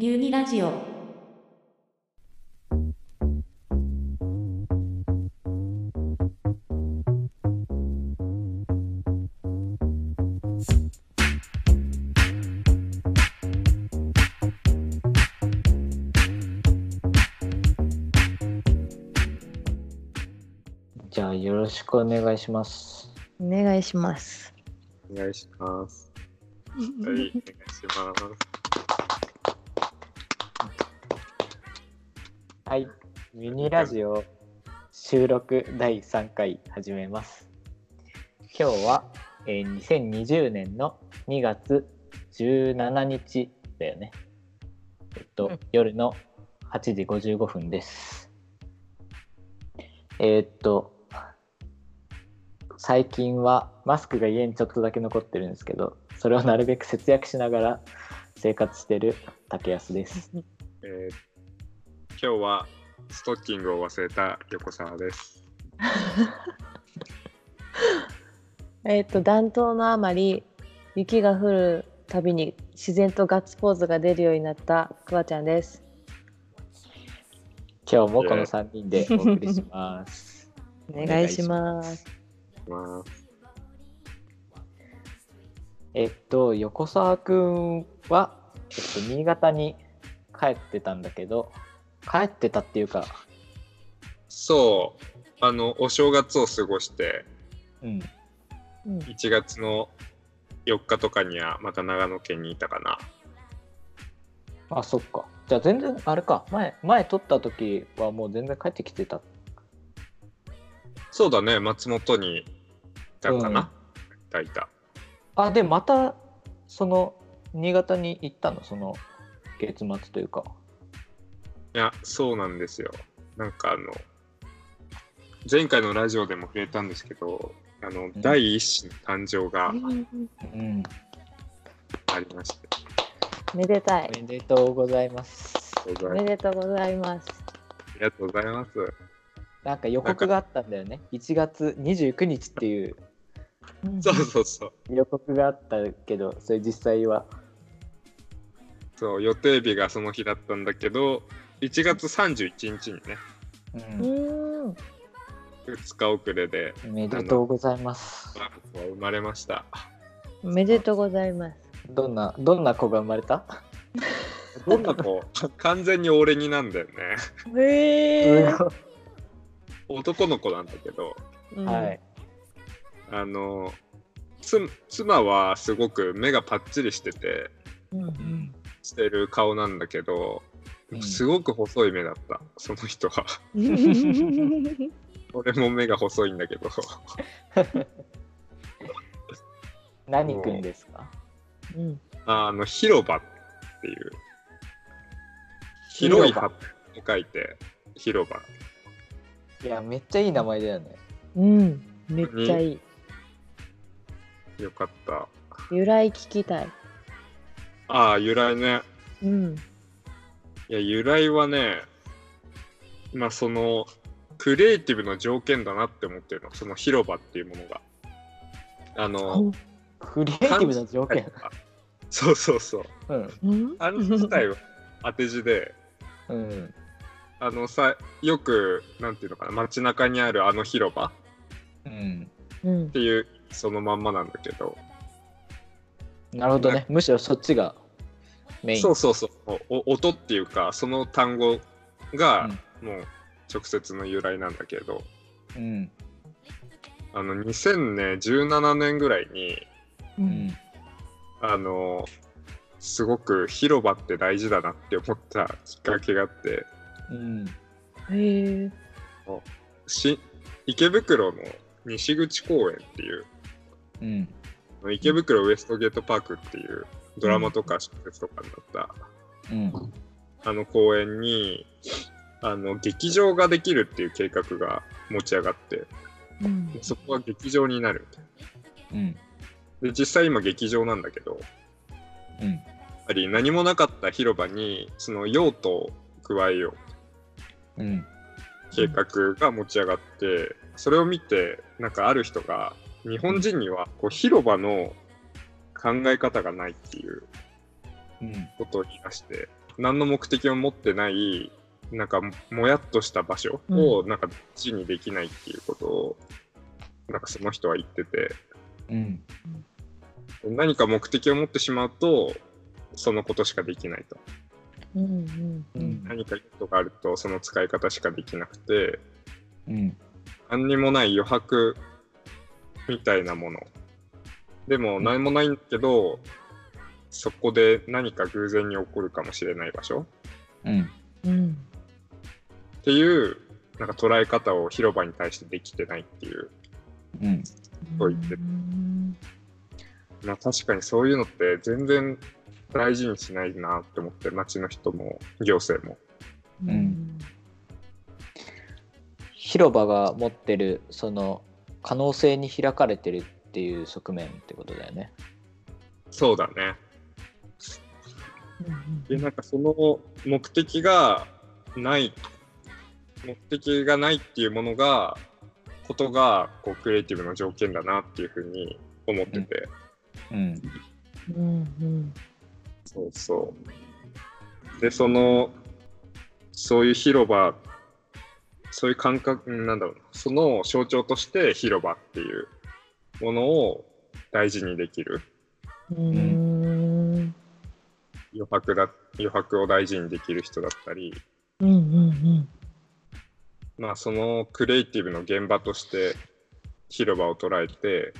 ミューニラジオ。じゃあよろしくお願いします。お願いします。お願いします。はい、お願いします。はい、ミニラジオ収録第3回始めます。今日は、えー2020年の2月17日だよね。えっと、うん夜の8時55分です。えーっと、最近はマスクが家にちょっとだけ残ってるんですけど、それをなるべく節約しながら生活してる竹安です。え ー今日はストッキングを忘れた横澤です。えっ、と、暖冬のあまり、雪が降るたびに自然とガッツポーズが出るようになったくわちゃんです。今日もこの3人でお送り します。お願いします。まあ、えっと、横澤くんは、えっと、新潟に帰ってたんだけど、帰ってたっていうか、そう、あの、お正月を過ごして、うん、うん、1月の4日とかにはまた長野県にいたかな。あ、そっか。じゃあ全然、あれか、前、前撮った時はもう全然帰ってきてた。そうだね、松本にいたかな。いたいた。あ、で、また、その、新潟に行ったの、その、月末というか。いや、そうなんですよ。なんかあの、前回のラジオでも触れたんですけど、あの、ん第一子の誕生がうん。ありまして。めでたい。おめでとうございます。おめでとうございます。ありがとうございます。なんか予告があったんだよね。1月29日っていうそうそうそう。予告があったけど、それ実際は。そう、予定日がその日だったんだけど、1月31日にね、うんうーん。2日遅れで、おめでとうございます。生まれました。おめでとうございます。どんな、どんな子が生まれた？どんな子？完全に俺になんだよね。へえ。男の子なんだけど、はい。あの、つ妻はすごく目がパッチリしてて、うん。うん。してる顔なんだけど、うんすごく細い目だった、その人は。俺も目が細いんだけど、何くんですか？うん。あの、広場っていう、広い葉と書いて、広場。いや、めっちゃいい名前だよね。うん。めっちゃいい。よかった。由来聞きたい。ああ、由来ね。うん。いや、由来はね、まあその、クリエイティブの条件だなって思ってるの。その広場っていうものが。あの、クリエイティブな条件？そうそうそう。うん。うん？あれ自体は当て字で、うん。あのさ、よく、なんていうのかな、街中にあるあの広場っうん。うん。ていう、そのまんまなんだけど、なるほどね。むしろそっちがメイン。そうそうそう、お音っていうか、その単語が、もう直接の由来なんだけど、うん。あの、2017年ぐらいに、う。うんん。あの、すごく広場って大事だなって思ったきっかけがあって、うん。へえ。し池袋の西口公園っていう、うん。池袋ウエストゲートパークっていうドラマとか小説とかになった、うん。あの公園に、あの、劇場ができるっていう計画が持ち上がって、うん。そこは劇場になる。うん。で、実際今劇場なんだけど、うん。やっぱり何もなかった広場に、その用途を加えよううん。計画が持ち上がって、それを見て、なんかある人が、日本人にはこう広場の考え方がないっていううん。ことを言い出して、何の目的を持ってないなんかもやっとした場所をなんか地にできないっていうことを、なんかその人は言ってて。うん。何か目的を持ってしまうとそのことしかできないと。うんうん。うん。何か意図があるとその使い方しかできなくて。うん。何にもない余白みたいなものでも何もないんだけど、そこで何か偶然に起こるかもしれない場所？うん。うん。っていうなんか捉え方を広場に対してできてないっていう。うん。と言って。るうんまあ確かにそういうのって全然大事にしないなって思って町の人も行政も。うん。広場が持ってるその可能性に開かれてるっていう側面ってことだよね。そうだね。でなんかその目的がない目的がないっていうものがことがこうクリエイティブの条件だなっていうふうに思ってて、うん。うんうん。そうそうでそのそういう広場そういう感覚うんなんだろうなその象徴として広場っていうものを大事にできる。うん。うん余白だ余白を大事にできる人だったり。うんうんまあ、そのクリエイティブの現場として広場を捉えて、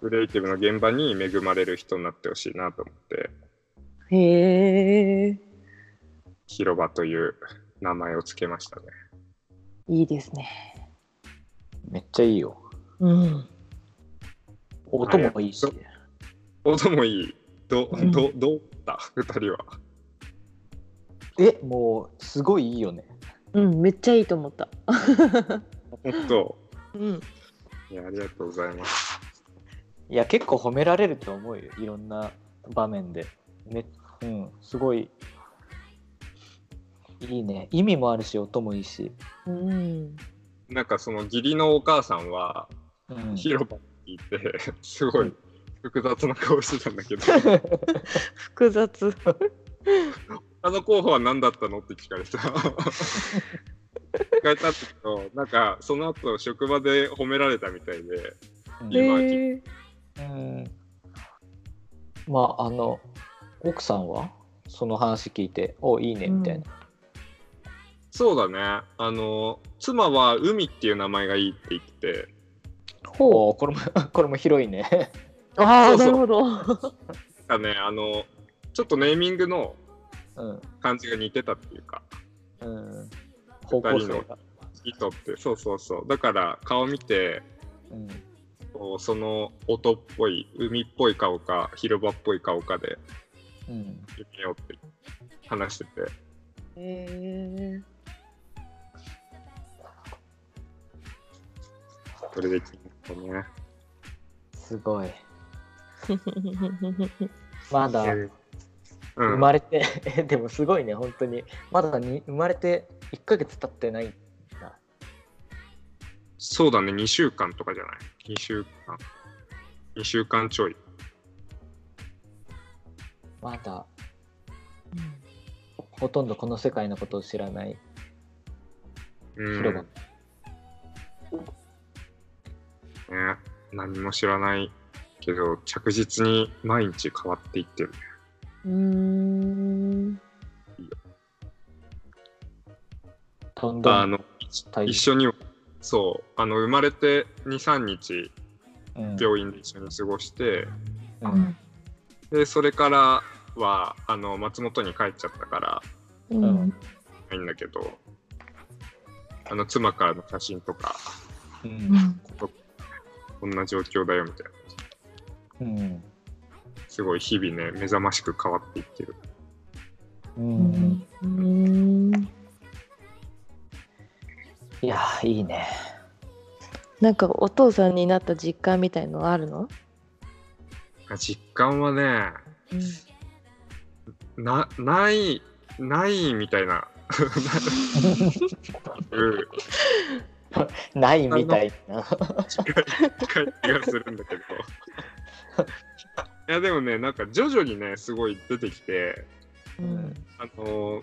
クリエイティブの現場に恵まれる人になってほしいなと思って、へえ。広場という名前をつけましたね。いいですね。めっちゃいいよ。うん音もいいし。音もいい。ど、うんど、どうだ？二人は。えもうすごいいいよね。うんめっちゃいいと思った本当。うんいや、ありがとうございます。いや結構褒められると思うよいろんな場面で。ねうんすごいいいね意味もあるし音もいいし。うんなんかその義理のお母さんは、うん、広場にいて、すごい複雑な顔してたんだけど、複雑。あの候補は何だったの？って聞かれた。聞かれたけど、なんかその後職場で褒められたみたいで、うん。今えうん。まああの奥さんは？その話聞いて「おいいね」みたいな。そうだね。あの、妻は海っていう名前がいいって言ってて、ほおーこれも これも広いね。うああそうそう。なるほど。なんかね、あの、ちょっとネーミングのうん。感じが似てたっていうか、うん、方向性が。意図って、そうそうそう。だから顔見て、うん。こうその音っぽい、海っぽい顔か、広場っぽい顔かでうん。決めようって話してて、へえそれで決ね。すごい。まだうん生まれて、でもすごいね、本当に。まだに生まれて1ヶ月経ってないんだ。そうだね、2週間とかじゃない ?2 週間。2週間ちょい。まだほとんどこの世界のことを知らないうん。ね、何も知らないけど、着実に毎日変わっていってるね。うん。どんあの、大一緒に、そう、あの、生まれて2、3日、うん。病院で一緒に過ごして、うん。で、それからは、あの、松本に帰っちゃったから、うん。ないんだけど、あの、妻からの写真とか、うんこんな状況だよみたいな。うんすごい日々ね、目覚ましく変わっていってる。うんうんいやーいいねなんかお父さんになった実感みたいのあるの？実感はね、な、ない、ないみたいな。うん ないみたいな近い近い気がするんだけど。いやでもね、なんか徐々にね、すごい出てきて、うん。あの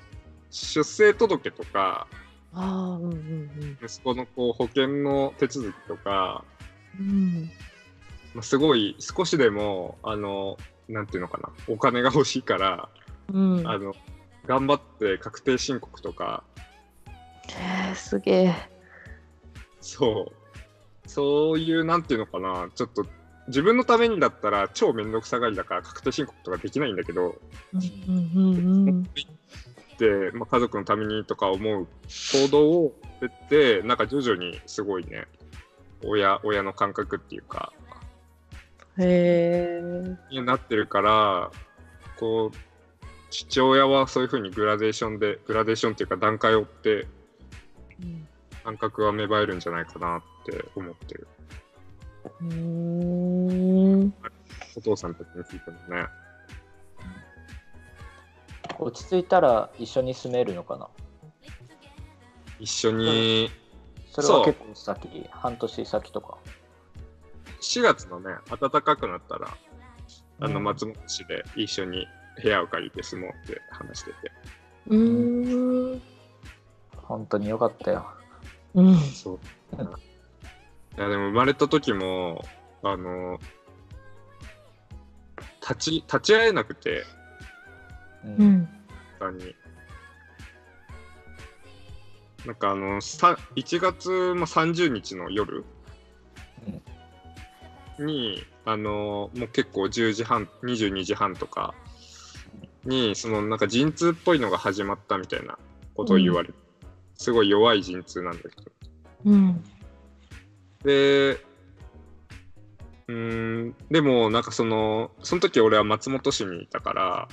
出生届とかああ、うんうん息子のこう保険の手続きとか、うん。うん。まあ、すごい少しでもあのなんていうのかなお金が欲しいから、うん。あの頑張って確定申告とかへえ、すげえ。そう。そういうなんていうのかな。ちょっと自分のためにだったら超めんどくさがりだから確定申告とかできないんだけど。で、まあ、家族のためにとか思う行動をやってなんか徐々にすごいね親親の感覚っていうか。うん。へえ。になってるからこう父親はそういうふうにグラデーションでグラデーションっていうか段階を追ってうん感覚は芽生えるんじゃないかなって思ってるうーん。お父さんたちについてもね落ち着いたら一緒に住めるのかな？一緒にそれは結構先、半年先とか。4月のね暖かくなったらあのうん松本市で一緒に部屋を借りて住もうって話しててうーん。本当によかったよ。うん。そういやでも生まれた時もあの立ち立ち会えなくてう。うんに。なんかあの、さ1月も30日の夜に、あの、もう結構10時半、22時半とかに、そのなんか陣痛っぽいのが始まったみたいなことを言われて、すごい弱い陣痛なんだけど。うん。で、うーん、でもなんかその、その時俺は松本市にいたから、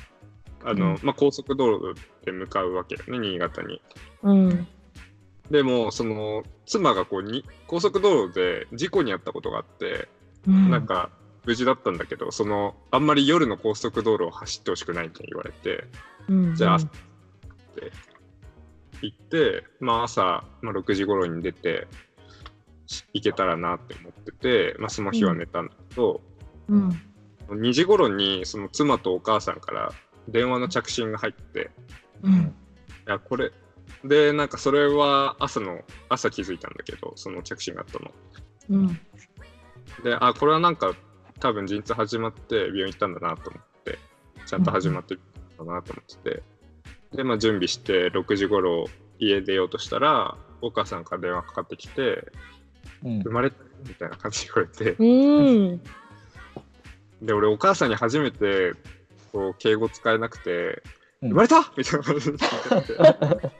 あの、うんまあ、高速道路で向かうわけよね、新潟に。うん。でも、その、妻がこうに、高速道路で事故に遭ったことがあって、うん。なんか、無事だったんだけど、その、あんまり夜の高速道路を走ってほしくないって言われて、うん、じゃあって行って、まあ朝、まあ、6時頃に出て、し行けたらなって思ってて、まあその日は寝たんだけど、うん。2時頃にその妻とお母さんから電話の着信が入って、うん。いや、これ、で、なんかそれは朝の、朝気づいたんだけど、その着信があったの。うん。で、あ、これはなんか多分陣痛始まって病院行ったんだなと思って、ちゃんと始まってるんだなと思ってて、で、まあ準備して6時頃家出ようとしたら、お母さんから電話かかってきて、うん生まれたみたいな感じで言われて、うん。で、俺お母さんに初めて、こう、敬語使えなくて、うん生まれたみたいな感じで聞いてて、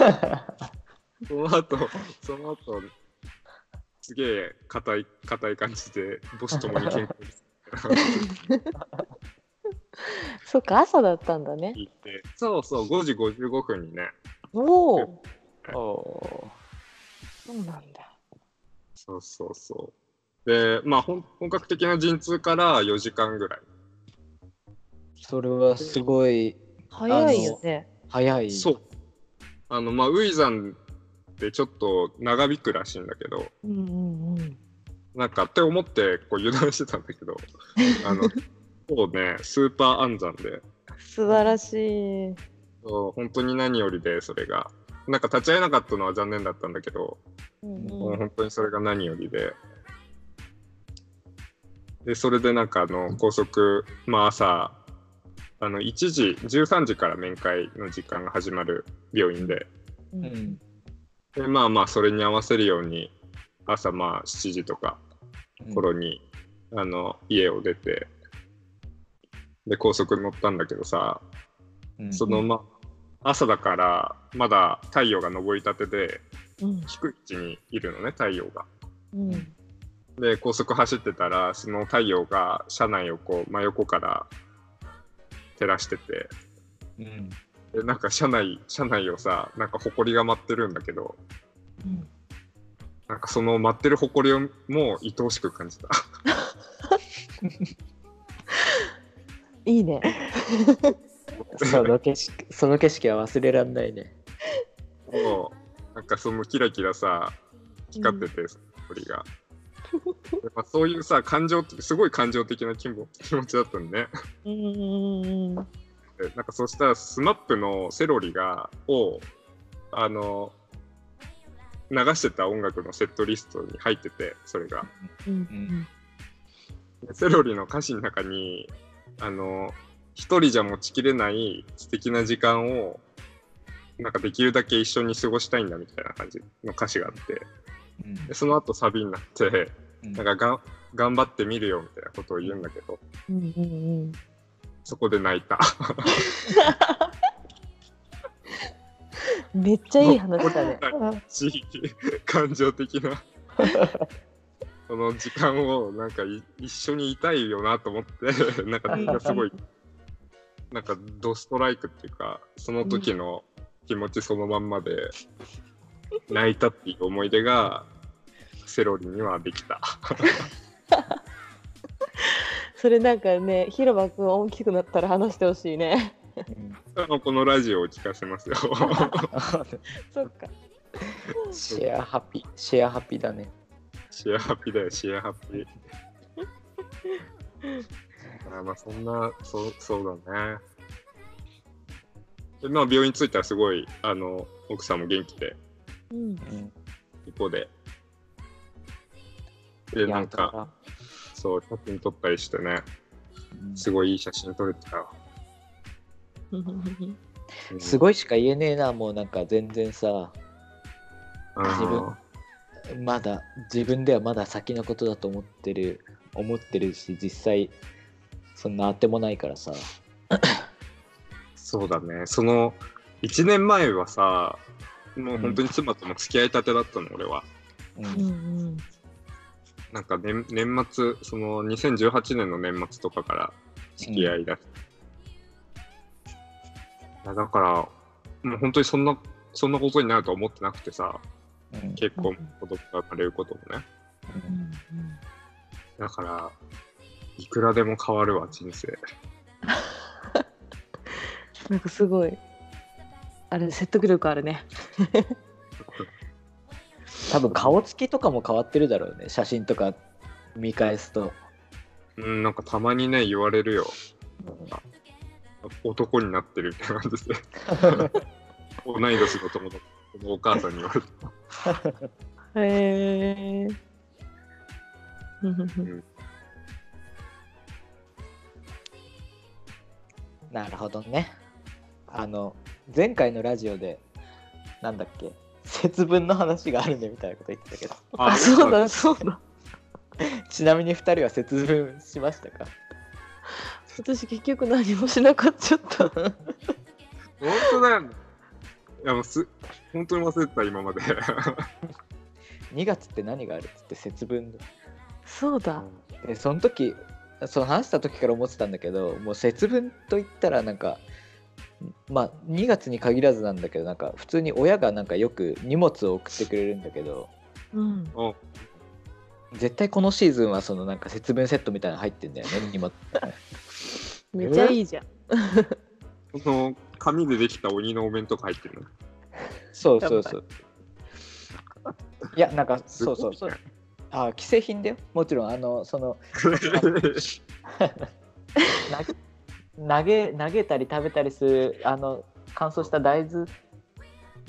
その後、その後、すげえ硬い、硬い感じで、母子ともに健康です。そっか、朝だったんだね。そうそう、5時55分にね、おお。おそうなんだ。そうそうそう。で、まあ本、本格的な陣痛から4時間ぐらい。それはすごい早いよね。早い。そう。あの、まあ、ウイザンってちょっと長引くらしいんだけど、うんうんうん。なんかって思ってこう油断してたんだけど、あの、そうね、スーパー暗算で、素晴らしい。そう本当に何よりで、それが。なんか立ち会えなかったのは残念だったんだけど、うんもううん本当にそれが何よりで。で、それでなんかあの、高速、まあ朝、あの、1時、13時から面会の時間が始まる病院で、ううんん。で、まあまあ、それに合わせるように、朝まあ7時とか頃に、あの、家を出て、で、高速に乗ったんだけどさ、うん。そのまあ、朝だから、まだ太陽が昇りたてで、うん。低い位置にいるのね、太陽が。うん。で、高速走ってたら、その太陽が車内をこう、真横から照らしてて、うん。で、なんか車内、車内をさ、なんか埃が舞ってるんだけど、うん。なんかその舞ってる埃をも愛おしく感じた。いいね。その景色その景色は忘れらんないね。もう、なんかそのキラキラさ、光ってて、その埃が。やっぱそういうさ、感情って、すごい感情的な気も 気持ちだったんでね。うんうんうんでなんかそしたら、スマップのセロリが、を、あの、流してた音楽のセットリストに入ってて、それが。うんでセロリの歌詞の中に、あの、一人じゃ持ちきれない素敵な時間を、なんかできるだけ一緒に過ごしたいんだみたいな感じの歌詞があって、うんでその後サビになって、うんなんかがん頑張ってみるよみたいなことを言うんだけど、うんうんうんそこで泣いた。めっちゃいい話だね。し感情的な その時間をなんかい一緒にいたいよなと思って なんかすごいなんかドストライクっていうかその時の気持ちそのまんまで泣いたっていう思い出がセロリにはできた。それなんかね、広場くん大きくなったら話してほしいね。このラジオを聞かせますよ。そっか。シェアハピシェアハピだねシェアハッピーだよ、シェアハッピー。あまあそんな、そうそうだね。でまあ病院着いたらすごい、あの、奥さんも元気で、うん。うん一方で。で、なんやか、そう、写真撮ったりしてね、うんすごいいい写真撮れてたよ。すごいしか言えねえなもうなんか全然さうん自分まだ自分ではまだ先のことだと思ってる思ってるし実際そんなあてもないからさ。そうだね。その、1年前はさ、もう本当に妻とも付き合いたてだったの、俺は。うん。うんうん。なんか年年末、その2018年の年末とかから付き合いだし、いやだから、もう本当にそんな、そんなことになるとは思ってなくてさ、うん結婚、子供が生まれることもね。うんだから、いくらでも変わるわ、人生。なんかすごい。あれ説得力あるね。多分顔つきとかも変わってるだろうね写真とか見返すと、うん、なんかたまにね、言われるよ。男になってるみたいな感じで。同い年の友達のお母さんに言われた。へえ。なるほどねあの前回のラジオでなんだっけ節分の話があるねみたいなこと言ってたけどあ、そうだ、そうだ。ちなみに2人は節分しましたか？私結局何もしなかっちゃった。本当だよね。いやもうす本当に忘れてた、今まで。2月って何があるっつって節分そうだ。でその時その話した時から思ってたんだけどもう節分といったらなんかまあ2月に限らずなんだけどなんか普通に親がなんかよく荷物を送ってくれるんだけどうん。お絶対このシーズンはそのなんか節分セットみたいなの入ってんだよね荷物 めっちゃいいじゃん。その紙でできた鬼のお弁当が入ってるの？そうそうそう。いやなんかそうそうそう。あ既製品だよ。もちろんあのその 投げ投げたり食べたりするあの乾燥した大豆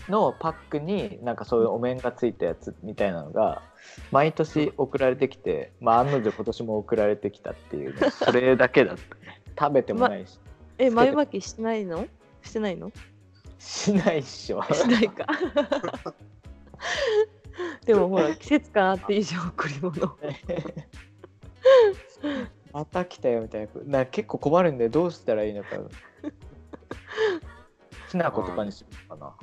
のパックになんかそういうお面がついたやつみたいなのが毎年送られてきて、まあ、案の定今年も送られてきたっていうね、それだけだった食べてもないし、え、前巻きしてないの？してないの？しないっしょ。しないか。でもほら、季節感あっていいじゃん、贈り物。また来たよみたいな。な結構困るんでどうしたらいいのか。きな粉とかにしようかな。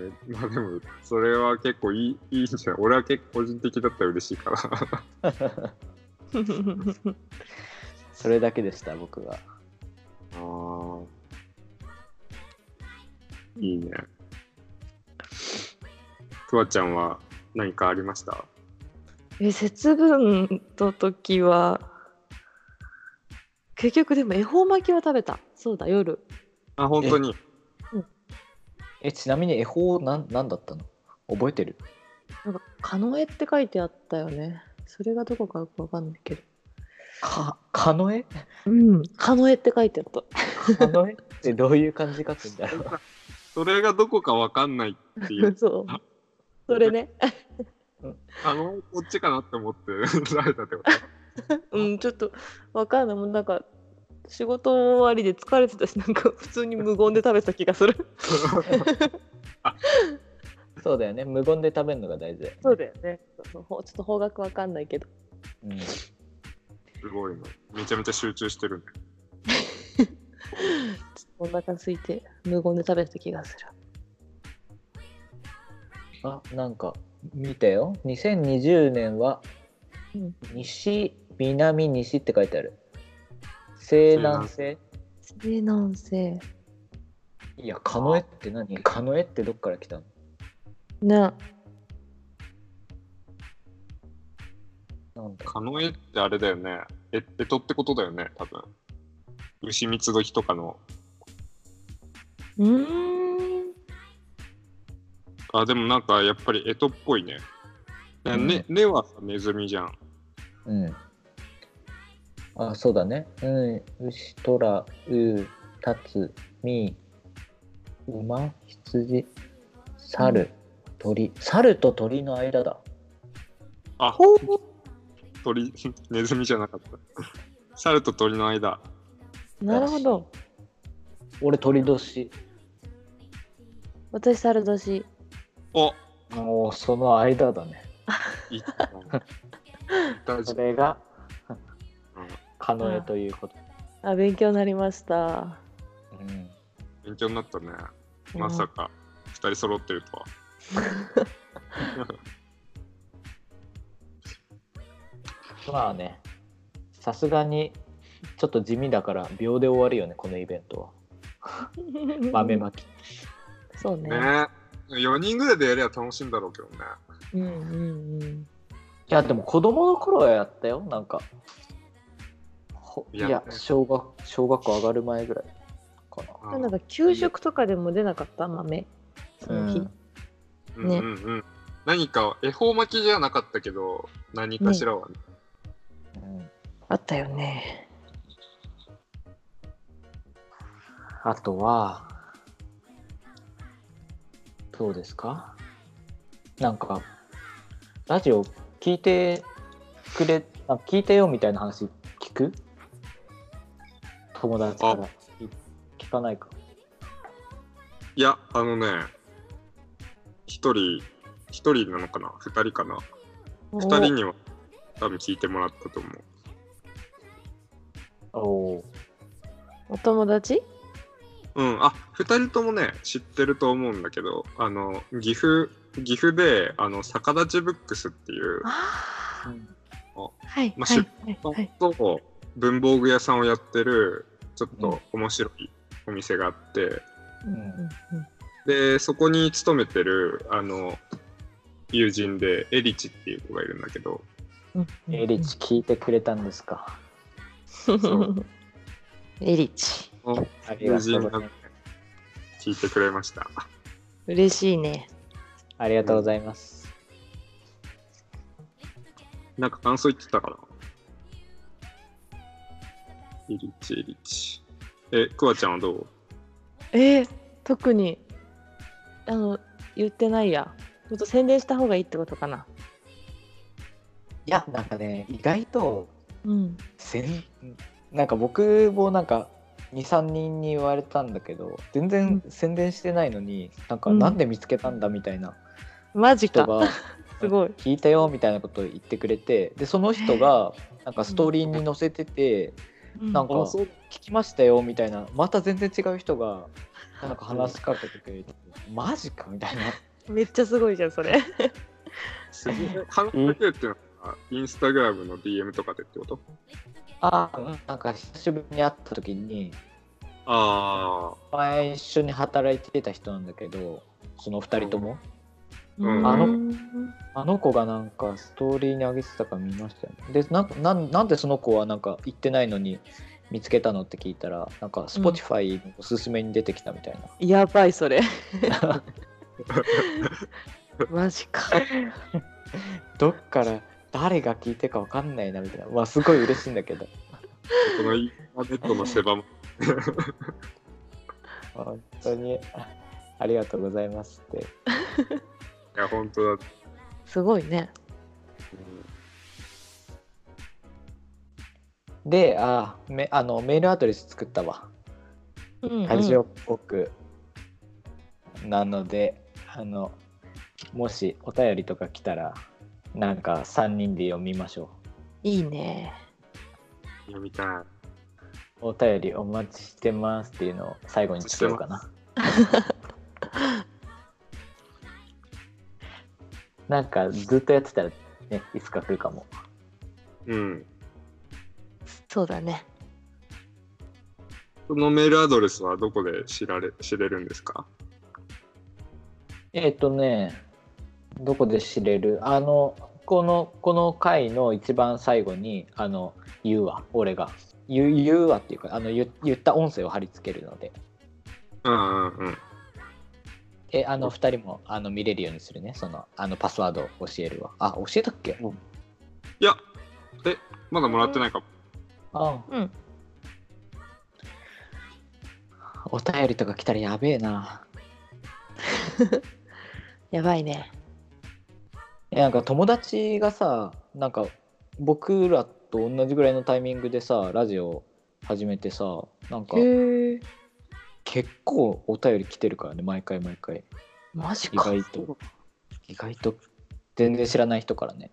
ねまあでも、それは結構いいいいんじゃない俺は結構個人的だったら嬉しいから。それだけでした僕はああ。いいね。くわちゃんは何かありました？え、節分の時は、結局でも恵方巻きは食べた。そうだ、夜。あ、本当に。えちなみに恵方なんなんだったの？覚えてる？なんか「カノエ」って書いてあったよねそれがどこかよくわかんないけどか、かのえ？うん「カノエ」って書いてあった。かのえ？ってどういう感じ書くんだろう？それがどこかわかんないっていう。そう。それね。あの、こっちかなって思って られたってこと？うんちょっとわかんない。もうなんか仕事終わりで疲れてたしなんか普通に無言で食べてた気がする。そうだよね。無言で食べるのが大事だよね。そうだよね。ちょっと方角わかんないけど。うん。すごいね。めちゃめちゃ集中してるね。ちょっとお腹空いて無言で食べてた気がするあ、なんか見てよ。2020年はうん西、南、西って書いてある。西南西西南西いや、カノエって何？カノエってどっから来たの？ねカノエってあれだよね。え、えとってことだよね、多分。牛蜜時とかの。うーんあ、でもなんかやっぱり干支っぽいね。うんね、ねはさ、ネズミじゃん。うん。あ、そうだね。うん。牛、トラ、ウ、タツ、ミ、馬、羊、猿、鳥。猿と鳥の間だ。あ、ほう鳥、ネズミじゃなかった。猿と鳥の間。なるほど俺、鳥年。私猿年おもう、その間だね。いったな。大そ丈れがうん、カノエということ。あ勉強になりましたうん。勉強になったね。まさか、二人揃ってるとは。まあね、さすがに、ちょっと地味だから、秒で終わるよね、このイベントは。豆まき。そうねね4人ぐらいでやりゃ楽しいんだろうけどね。うんうんうんいや、でも子供の頃はやったよ、なんか。ほいいやや、小学、小学校上がる前ぐらいかな。あなんか給食とかでも出なかった？豆その日、うんねうんうんうん。何か、恵方巻きじゃなかったけど、何かしらはね。うんあったよね。あとは、どうですか？なんか、ラジオ聞いてくれ、あ聞いてよみたいな話聞く？友達から。い聞かないか。いや、あのね、一人、一人なのかな？二人かな？二人には多分聞いてもらったと思う。おおお友達？うん、あ、二人ともね、知ってると思うんだけど、あの、岐阜、岐阜で、あの、逆立ちブックスっていう、あー。あはいまあはいはいはいと文房具屋さんをやってる、ちょっと面白いお店があって、うん。うんで、そこに勤めてる、あの、友人で、エリチっていう子がいるんだけど、うんうん。エリチ聞いてくれたんですか？エリチありがと友人がうございます。聞いてくれました。嬉しいねありがとうございます。なんか感想言ってたかな？エリチ、エリチ。え、クワちゃんはどう？えー、特にあの言ってないやちょっと宣伝した方がいいってことかないや、なんかね、意外と、うん。せんなんか僕もなんか23人に言われたんだけど全然宣伝してないのに、なんかうん。なんで見つけたんだみたいなマジか。人が すごい。聞いたよみたいなことを言ってくれてでその人がなんかストーリーに載せてて、なんかあそう聞きましたよみたいなまた全然違う人がなんか話しかけてくれてマジかみたいな。めっちゃすごいじゃんそれ。すげえ。話しかけるっていうのは、インスタグラムの DM とかでってこと？あうんなんか久しぶりに会った時にあ前一緒に働いてた人なんだけどその2人とも、うん。あのうん。あの子がなんかストーリーに上げてたから見ましたよね。でななんなんでその子はなんか行ってないのに見つけたのって聞いたらなんか Spotify のおすすめに出てきたみたいな。やばいそれ。マジか。どっから誰が聞いてるかわかんないなみたいな。まあすごい嬉しいんだけど。このインターネットの狭間。本当に。あありがとうございますって。いや、本当だ。すごいね。であめあのメールアドレス作ったわ。うんうん。ラジオっぽく、なのであのもしお便りとか来たらなんか3人で読みましょいいね。読みたい。うお便りお待ちしてますっていうのを最後に作ろうかな なんかずっとやってたらねいつか来るかもうん。そうだね。そのメールアドレスはどこで知られ知れるんですか？えっ、とね、どこで知れる？あの、この、この回の一番最後に、あの、言うわ、俺が。言う言うわっていうか、あの言言った音声を貼り付けるので。うんうんうん。え、あの、二人もあの見れるようにするね。その、あの、パスワードを教えるわ。あ、教えたっけ？いや、え、まだもらってないかも。あうん。お便りとか来たらやべえな。やばいね。え、なんか友達がさ、なんか僕らと同じぐらいのタイミングでさ、ラジオ始めてさ、なんか。結構お便り来てるからね、毎回毎回。意マジか。外と意外と全然知らない人からね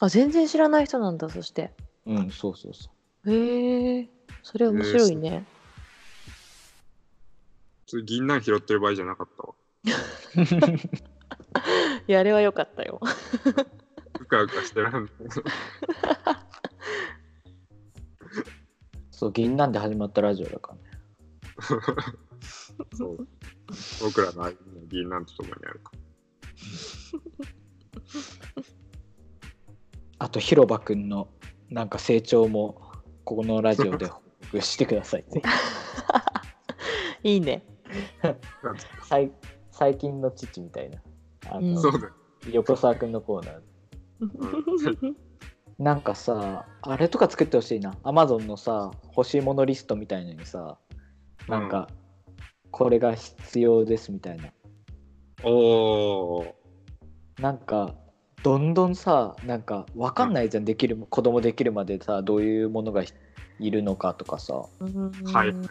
あ、全然知らない人なんだ、そして。うんそうそうそへえ。それ面白いね。それ銀杏拾ってる場合じゃなかったわ。いや、あれは良かったよ。うかうかしてるんで。う そう銀なんで始まったラジオだからね そう。僕らの間に銀杏とともにあるかあと広場くんのなんか成長もここのラジオで報告してくださいぜいいね。ら。最最近の父みたいなあうん。の、そう。横澤くんのコーナー。うん。なんかさあれとか作ってほしいな。アマゾンのさ欲しいものリストみたいのにさなんか、これが必要ですみたいな。おー。なんかどんどんさなんかわかんないじゃん、できる子供できるまでさどういうものがいるのかとかさ。はい。うん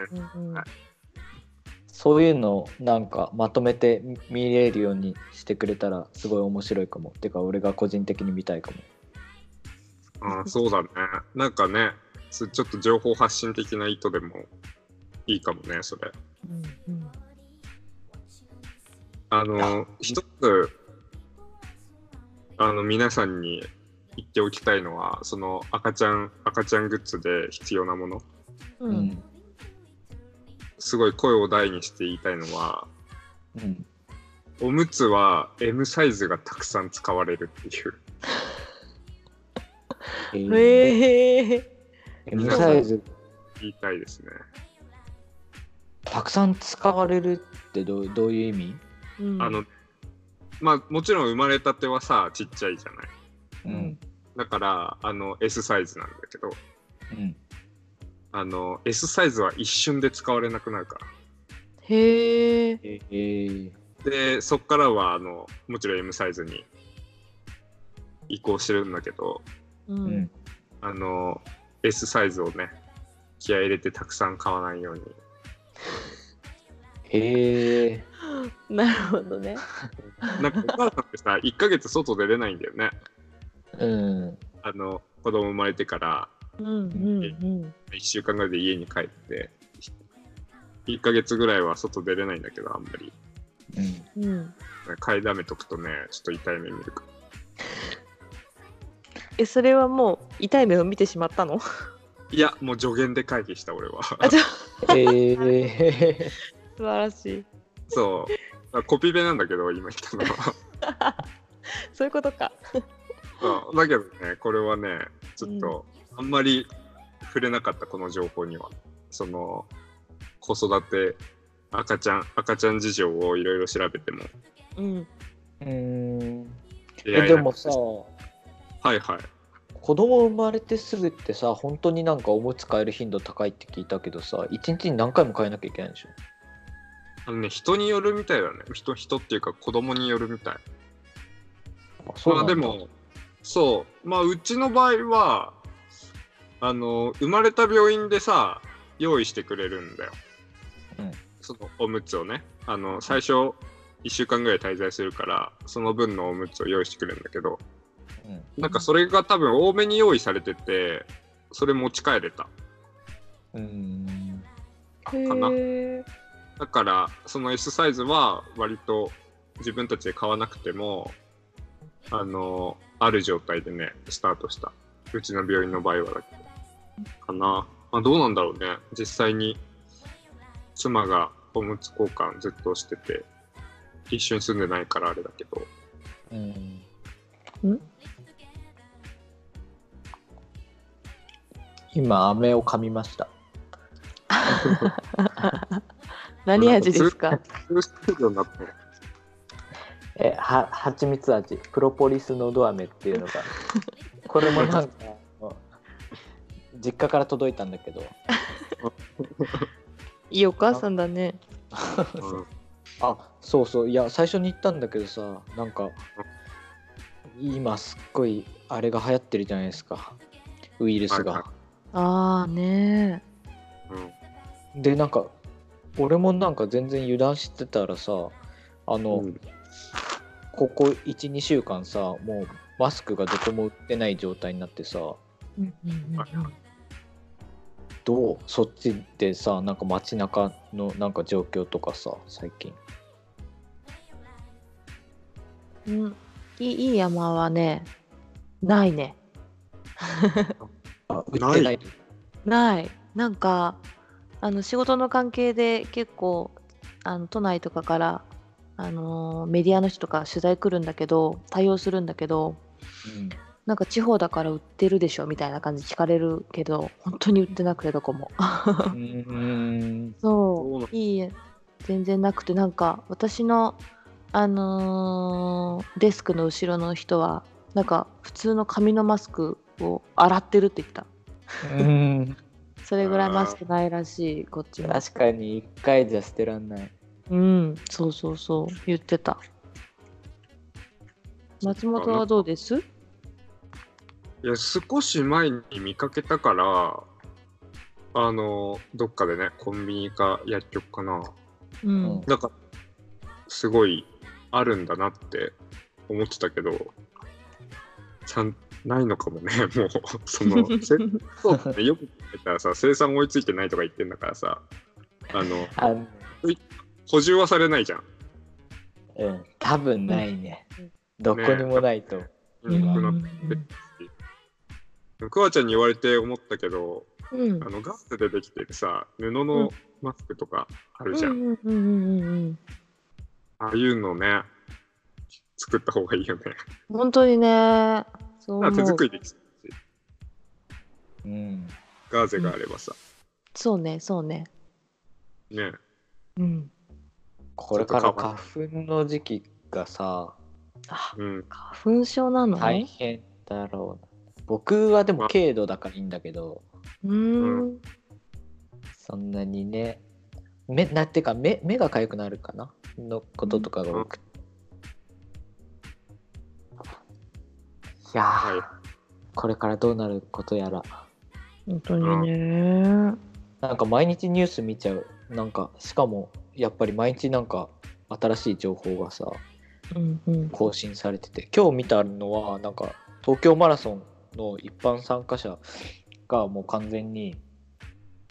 そういうのをなんかまとめて見見れるようにしてくれたらすごい面白いかも。てか俺が個人的に見たいかも。あーそうだね。なんかね、すちょっと情報発信的な意図でもいいかもね、それ。うんうん。あの、一つ、あの、皆さんに言っておきたいのは、その赤ちゃん、赤ちゃんグッズで必要なもの、ううんんすごい声を大にして言いたいのは、うんおむつは M サイズがたくさん使われるっていう。えー。M サイズ言いたいですね。たくさん使われるってどうどういう意味？うんあの、まあもちろん生まれたてはさ、ちっちゃいじゃない。うんだから、あの、S サイズなんだけど、うんあの、S サイズは一瞬で使われなくなるから。へえ。えー、で、そっからは、あの、もちろん M サイズに移行してるんだけど、ううんん。あの、S サイズをね、気合い入れてたくさん買わないように。へえ なるほどね。なんか、お母さんってさ、1ヶ月外出れないんだよね。うんあの、子供生まれてからうんうんうん。1週間ぐらいで家に帰って、1ヶ月ぐらいは外出れないんだけど、あんまり。うんうん。買いだめとくとね、ちょっと痛い目見るかえ、それはもう痛い目を見てしまったの？ら。いや、もう助言で回避した、俺は。あ、じゃあえー、素晴らしい。そう。あコピペなんだけど、今言ったのは。そういうことか。そうだけどね、これはね、ちょっと、あんまり触れなかった、この情報には。その、子育て、赤ちゃん、赤ちゃん事情をいろいろ調べても、うん。うーんえでもさはいはい。子供生まれてすぐってさ本当になんかおむつ替える頻度高いって聞いたけどさ一日に何回も変えなきゃいけないんでしょ？あのね、人によるみたいだね。人、人っていうか子供によるみたい。あそうなんだまあでも、そう。まあうちの場合は、あの、生まれた病院でさ、用意してくれるんだよ。うんそのおむつをね。あの、最初、1週間ぐらい滞在するから、その分のおむつを用意してくれるんだけど、うんなんかそれが多分多めに用意されてて、それ持ち帰れた。うーんへかなえ。だから、その S サイズは割と自分たちで買わなくても、あの、ある状態でね、スタートした。うちの病院の場合はだけど。かな。まあ、どうなんだろうね。実際に、妻がおむつ交換ずっとしてて、一緒に住んでないからあれだけど。うんん今飴を噛みました 何味ですか？えは蜂蜜味プロポリスのど飴っていうのがこれもなんか実家から届いたんだけど。いいお母さんだね。うん。あそうそう。いや最初に言ったんだけどさなんか今すっごいあれが流行ってるじゃないですか。ウイルスが、はいああね。うん。でなんか俺もなんか全然油断してたらさあの、うん。ここ12週間さもうマスクがどこも売ってない状態になってさ。うんうんうんうんどうそっちでさなんか街中のなんか状況とかさ最近。うん、いいいい山はねないね。あ売ってない。ない。なんかあの仕事の関係で結構あの都内とかから、あのーメディアの人とか取材来るんだけど対応するんだけどうんなんか地方だから売ってるでしょみたいな感じ聞かれるけど本当に売ってなくてどこも。そう。いいえ全然なくてなんか私のあのーデスクの後ろの人はなんか普通の紙のマスクを洗ってるって言った。うん。それぐらいマスクないらしいこっちも確かに1回じゃ捨てらんない。うん。そうそうそう。言ってた。松本はどうです？いや、少し前に見かけたから、あの、どっかでね、コンビニか薬局かな。うん、うんなんか、すごいあるんだなって思ってたけど、ちゃん、ないのかもね、もう、その、せ そうよく見たらさ、生産追いついてないとか言ってんだからさ、あの、補充はされないじゃん。うん多分ないね。うん。どこにもないと、うんなくなってクワちゃんに言われて思ったけど、うん。あのガスでできてるさ、布のマスクとかあるじゃん。うんうんうんうんうんああいうのね、作った方がいいよね。本当にね。そうまあ手作りできるし、うん、ガーゼがあればさ、そうねそうね。ね。うん。これから花粉の時期がさあうん。花粉症なの？大変だろうな僕はでも軽度だからいいんだけど。うーん。そんなにね。目なってか目目が痒くなるかな。のこととかが多く。て、いやー、はい。これからどうなることやら。本当にね。なんか毎日ニュース見ちゃう。なんかしかもやっぱり毎日なんか新しい情報がさうんうん。更新されてて。今日見たのはなんか東京マラソンの一般参加者がもう完全に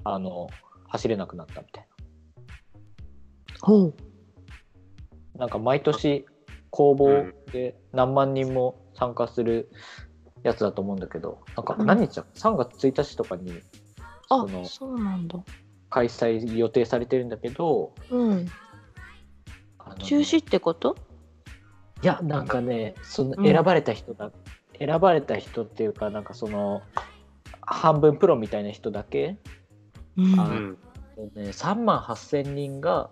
あの走れなくなったみたいほう。ななんか毎年公募で何万人も参加するやつだと思うんだけどなんかうん何日だ3月1日とかにあそのそうなんだ。開催予定されてるんだけどうん。中止ってこと？いやなんかねそのうん。選ばれた人だ、選ばれた人っていうかなんかその半分プロみたいな人だけ、うん。ね、3万8,000人が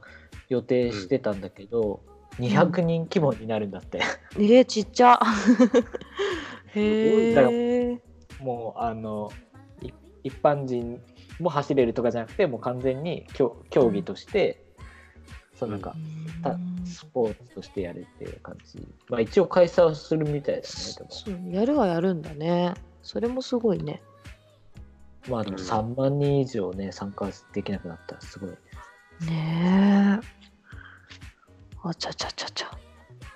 予定してたんだけど、200人規模になるんだって、えー、ちっちゃ。へえ。もうあのい一般人も走れるとかじゃなくてもう完全に競競技として、そうなんかたスポーツとしてやるっていう感じまあ一応開催はするみたいだねでもそうやるはやるんだね。それもすごいね。まあでもうん3万人以上ね参加できなくなったらすごいねえ。あちゃちゃちゃちゃ。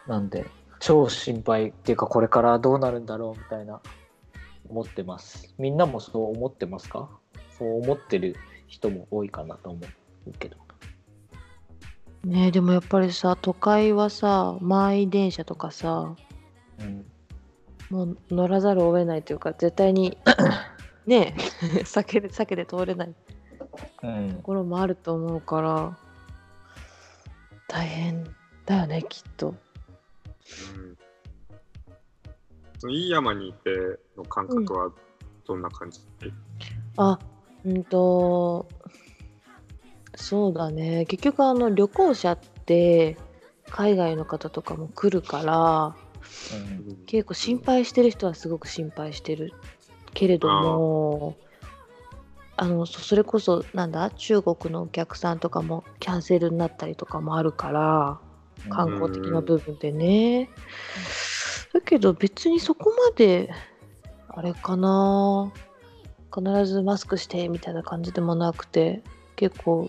なんで超心配っていうかこれからどうなるんだろうみたいな思ってますみんなもそう思ってますか？そう思ってる人も多いかなと思うけどねえでもやっぱりさ都会はさ満員電車とかさうん。もう乗らざるを得ないというか絶対に ねえ避けで避けて通れないうん。ところもあると思うから大変だよねきっと。うん。そのいい山にいての感覚はどんな感じ、あうんとそうだね。結局あの旅行者って海外の方とかも来るからうん。結構心配してる人はすごく心配してるけれどもあのそそれこそなんだ中国のお客さんとかもキャンセルになったりとかもあるから観光的な部分でね。だけど別にそこまであれかな。必ずマスクしてみたいな感じでもなくて結構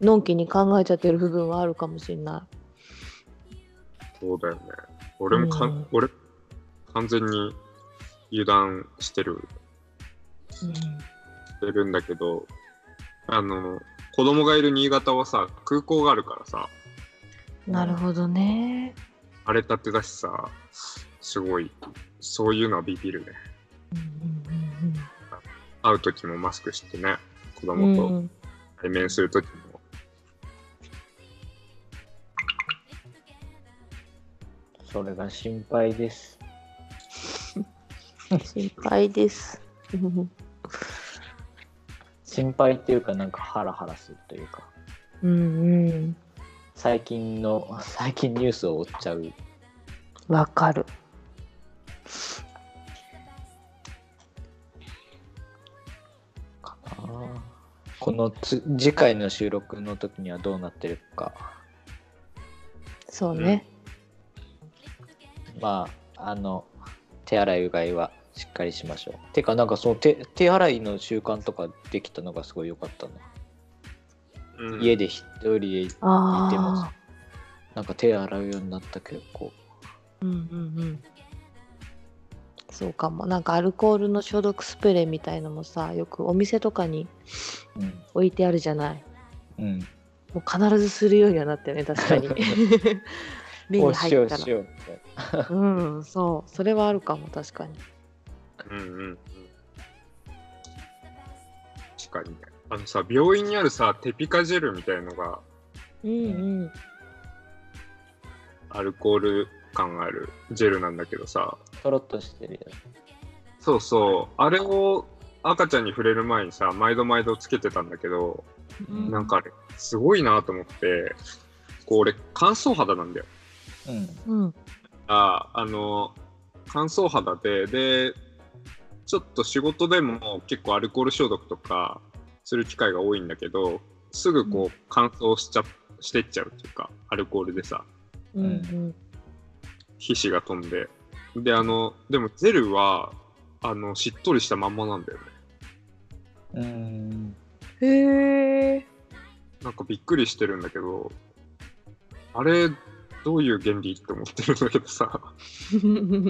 のんきに考えちゃってる部分はあるかもしれなそうだよね。俺もか、うん俺、完全に油断してる、い。うんしてるんだけど、あの、子供がいる新潟はさ、空港があるからさ、なるほどね。荒れたてだしさ、すごい、そういうのはビビるね。会う時もマスクしてね、子うんうんうん供とうん対面する時も。それが心配です心配です。心配っていうかなんかハラハラするというかうんうん。最近の最近ニュースを追っちゃうわかる。このつ次回の収録の時にはどうなってるかそうね。まああの手洗いうがいはしっかりしましょうてかなんかその手手洗いの習慣とかできたのがすごい良かったな、うん家で一人でいても。なんか手洗うようになった結構うんうんうん。そうかも。なんかアルコールの消毒スプレーみたいのもさ、よくお店とかにうん置いてあるじゃない。うんもう必ずするようにはなったよね、確かに。目に入ったら。うしようみたいなうん、そう。それはあるかも、確かに。うんうんうん。確かにね。あのさ、病院にあるさ、テピカジェルみたいのがうんうん。アルコール感あるジェルなんだけどさ、とろっとしてるよそうそう、あれを赤ちゃんに触れる前にさ、毎度毎度つけてたんだけど、うんなんかあれ、すごいなと思って、こう俺、乾燥肌なんだよ。うんうん。ああの、乾燥肌で、で、ちょっと仕事でも結構アルコール消毒とかする機会が多いんだけど、すぐこう乾燥しちゃ、してっちゃうっていうか、アルコールでさ、うんうん。皮脂が飛んで。で、あの、でもジェルは、あの、しっとりしたまんまなんだよね。うん。へえ。なんかびっくりしてるんだけど、あれ、どういう原理って思ってるんだけどさ、うん。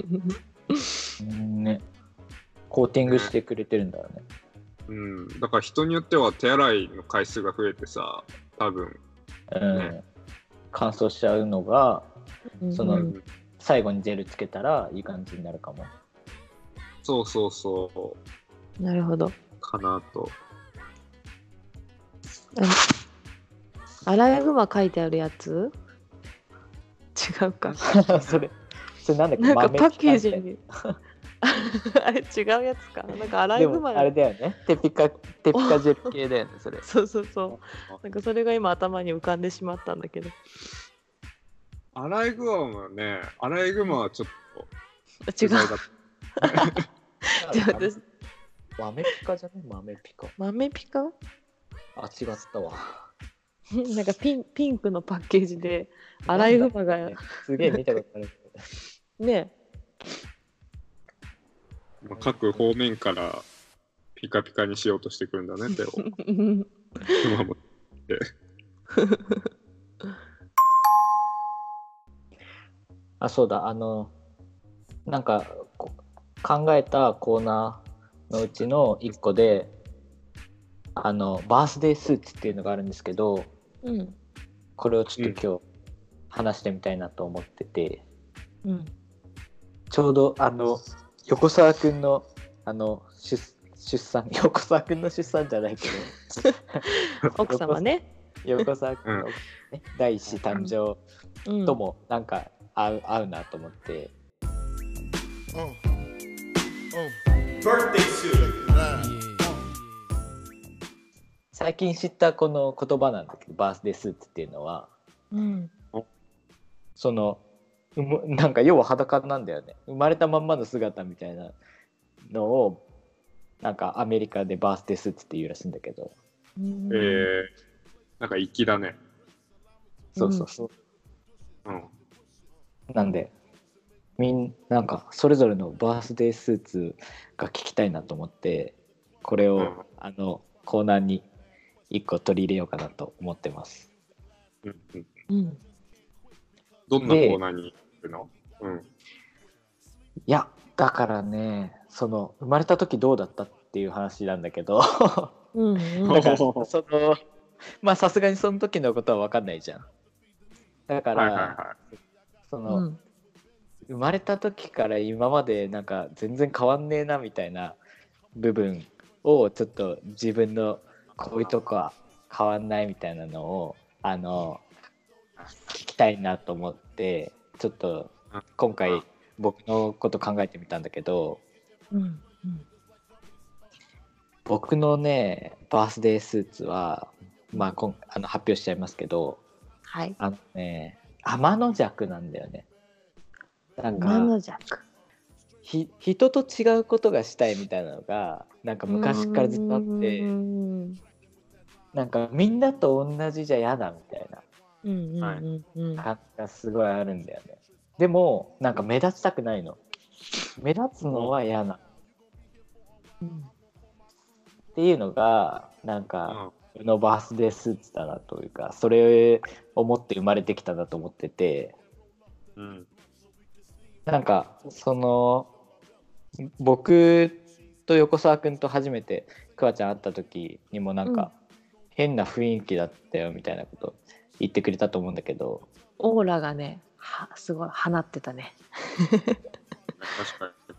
ね。コーティングしてくれてるんだろうね。うん、だから人によっては手洗いの回数が増えてさ、多分、うん。ね。乾燥しちゃうのがそのうん最後にジェルつけたらいい感じになるかもそうそうそう、なるほど。かなと。アライグマ書いてあるやつ？違うか。それそれなんだっけ？なんか豆パッケージに。あれ違うやつか。なんかアライグマもあれだよねテピカテピカジェル系だよねそれ そうそうそう。なんかそれが今頭に浮かんでしまったんだけど。アライグマはね、アライグマはちょっと違う じゃあ私豆ピカじゃない？豆ピカ。豆ピカ？あ、違ったわ。なんかピンピンクのパッケージでアライグマがすげえ見たことある。ねた。まあ各方面からピカピカにしようとしてくるんだね、手を。熊もあ、そうだ、あの、なんかこ考えたコーナーのうちの一個で、あの、バースデースーツっていうのがあるんですけど、うん。これをちょっと今日話してみたいなと思ってて、うん。ちょうどあの、横澤くんの、あの、出出産、横澤くんの出産じゃないけど、奥様ね、横澤くんの、ね第一子誕生うん、ともなんか合う合うなと思って、Uh, uh. 最近知ったこの言葉なんだけどバースデースーツっていうのは。うん。そのなんか要は裸なんだよね。生まれたまんまの姿みたいなのをなんかアメリカでバースデースーツっていうらしいんだけど。うん。えー、なんか粋だね。そうそうそう、うん。なんでみんなんかそれぞれのバースデースーツが聞きたいなと思ってこれを、うん。あのコーナーに一個取り入れようかなと思ってます。うんうん、うん。どんなコーナーに行くの？うん。いやだからねその生まれた時どうだったっていう話なんだけど。うんうん。だからそのまあさすがにその時のことは分かんないじゃん。だから、はいはいはその、うん。生まれた時から今までなんか全然変わんねえなみたいな部分をちょっと自分のこういうとこは変わんないみたいなのをあの聞きたいなと思ってちょっと今回僕のこと考えてみたんだけどうんうん。僕のねバースデースーツはまあこんあの発表しちゃいますけどはい。あのね天の弱なんだよね。なんかひ人と違うことがしたいみたいなのがなんか昔からずっとあってうんなんかみんなと同じじゃ嫌だみたいな感じがすごいあるんだよね。でもなんか目立ちたくないの。目立つのは嫌な。うん。っていうのがなんい。か僕のバースデースーツだなというかそれを思って生まれてきたなと思っててうん。うん。なんかその僕と横澤君と初めてくわちゃん会った時にもなんか、変な雰囲気だったよみたいなこと言ってくれたと思うんだけどオーラがねはすごい放ってたね確かに。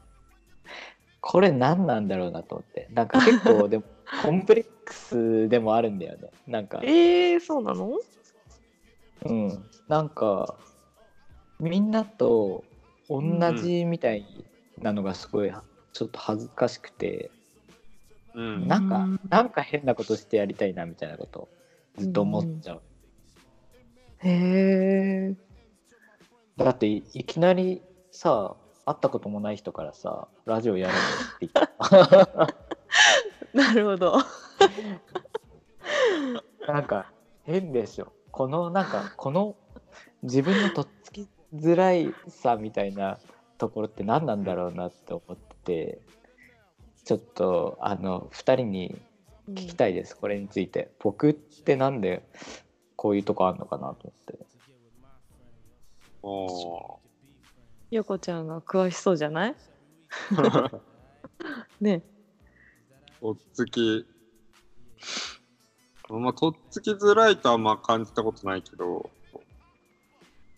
これ何なんだろうなと思ってなんか結構でも コンプレックスでもあるんだよね。なんか。えー、そうなの？うん。なんかみんなと同じみたいなのがすごいちょっと恥ずかしくて、うん。なんかうん。なんか変なことしてやりたいなみたいなことずっと思っちゃう、へえだっていいきなりさ会ったこともない人からさラジオやるのって言った なるほど。なんか変でしょこのなんかこの自分のとっつきづらいさみたいなところって何なんだろうなって思っててちょっとあの2人に聞きたいです、これについて。僕ってなんでこういうとこあんのかなと思って。お横ちゃんが詳しそうじゃない？ー ねとっつき。まあ、とっつきづらいとはあんま感じたことないけど、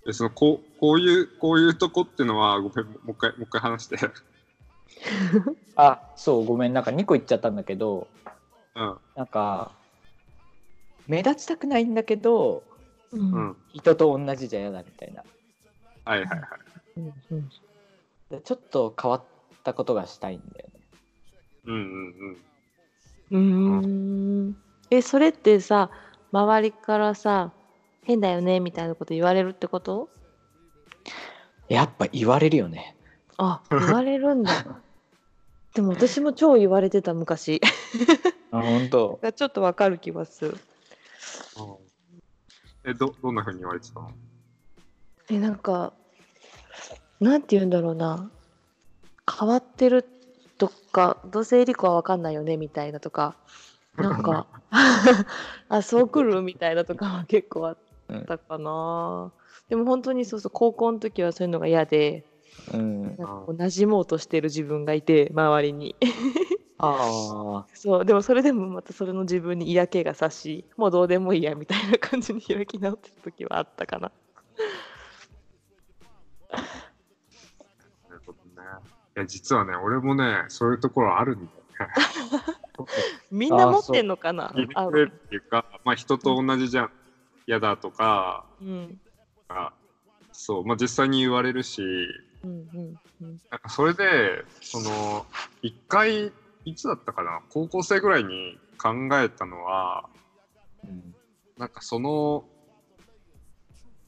えそのこうこういう、こういうとこってのは、ごめん、もう一回、もう一回話して。あそうごめんなんか2個言っちゃったんだけどうん、なんか目立ちたくないんだけどううんん。人と同じじゃ嫌だみたいなはいはいはい。うんうんでちょっと変わったことがしたいんだよねうんうんうーん。えそれってさ周りからさ変だよねみたいなこと言われるってこと？やっぱ言われるよね。あ言われるんだ。でも私も超言われてた昔。あ本当。ちょっとわかる気がする。え、ど、どんな風に言われてたの？えなんかなんて言うんだろうな。変わってるとかどうせエリコは分かんないよねみたいなとか。なんか あそう来るみたいなとかは結構あったかな、でも本当にそうそう高校の時はそういうのが嫌でうん。なんかこう馴染もうとしてる自分がいて周りに。ああ そうでもそれでもまたそれの自分に嫌気がさしもうどうでもいいやみたいな感じに開き直ってた時はあったかなないや、実はね、俺もね、そういうところあるんだよね。みんな持ってんのかな？聞いてくれるっていうか、まあ人と同じじゃん。嫌だとか、うん。あそう、まあ実際に言われるし、うんうんうん。なんかそれで、その、一回、いつだったかな、高校生ぐらいに考えたのは、うん。なんかその、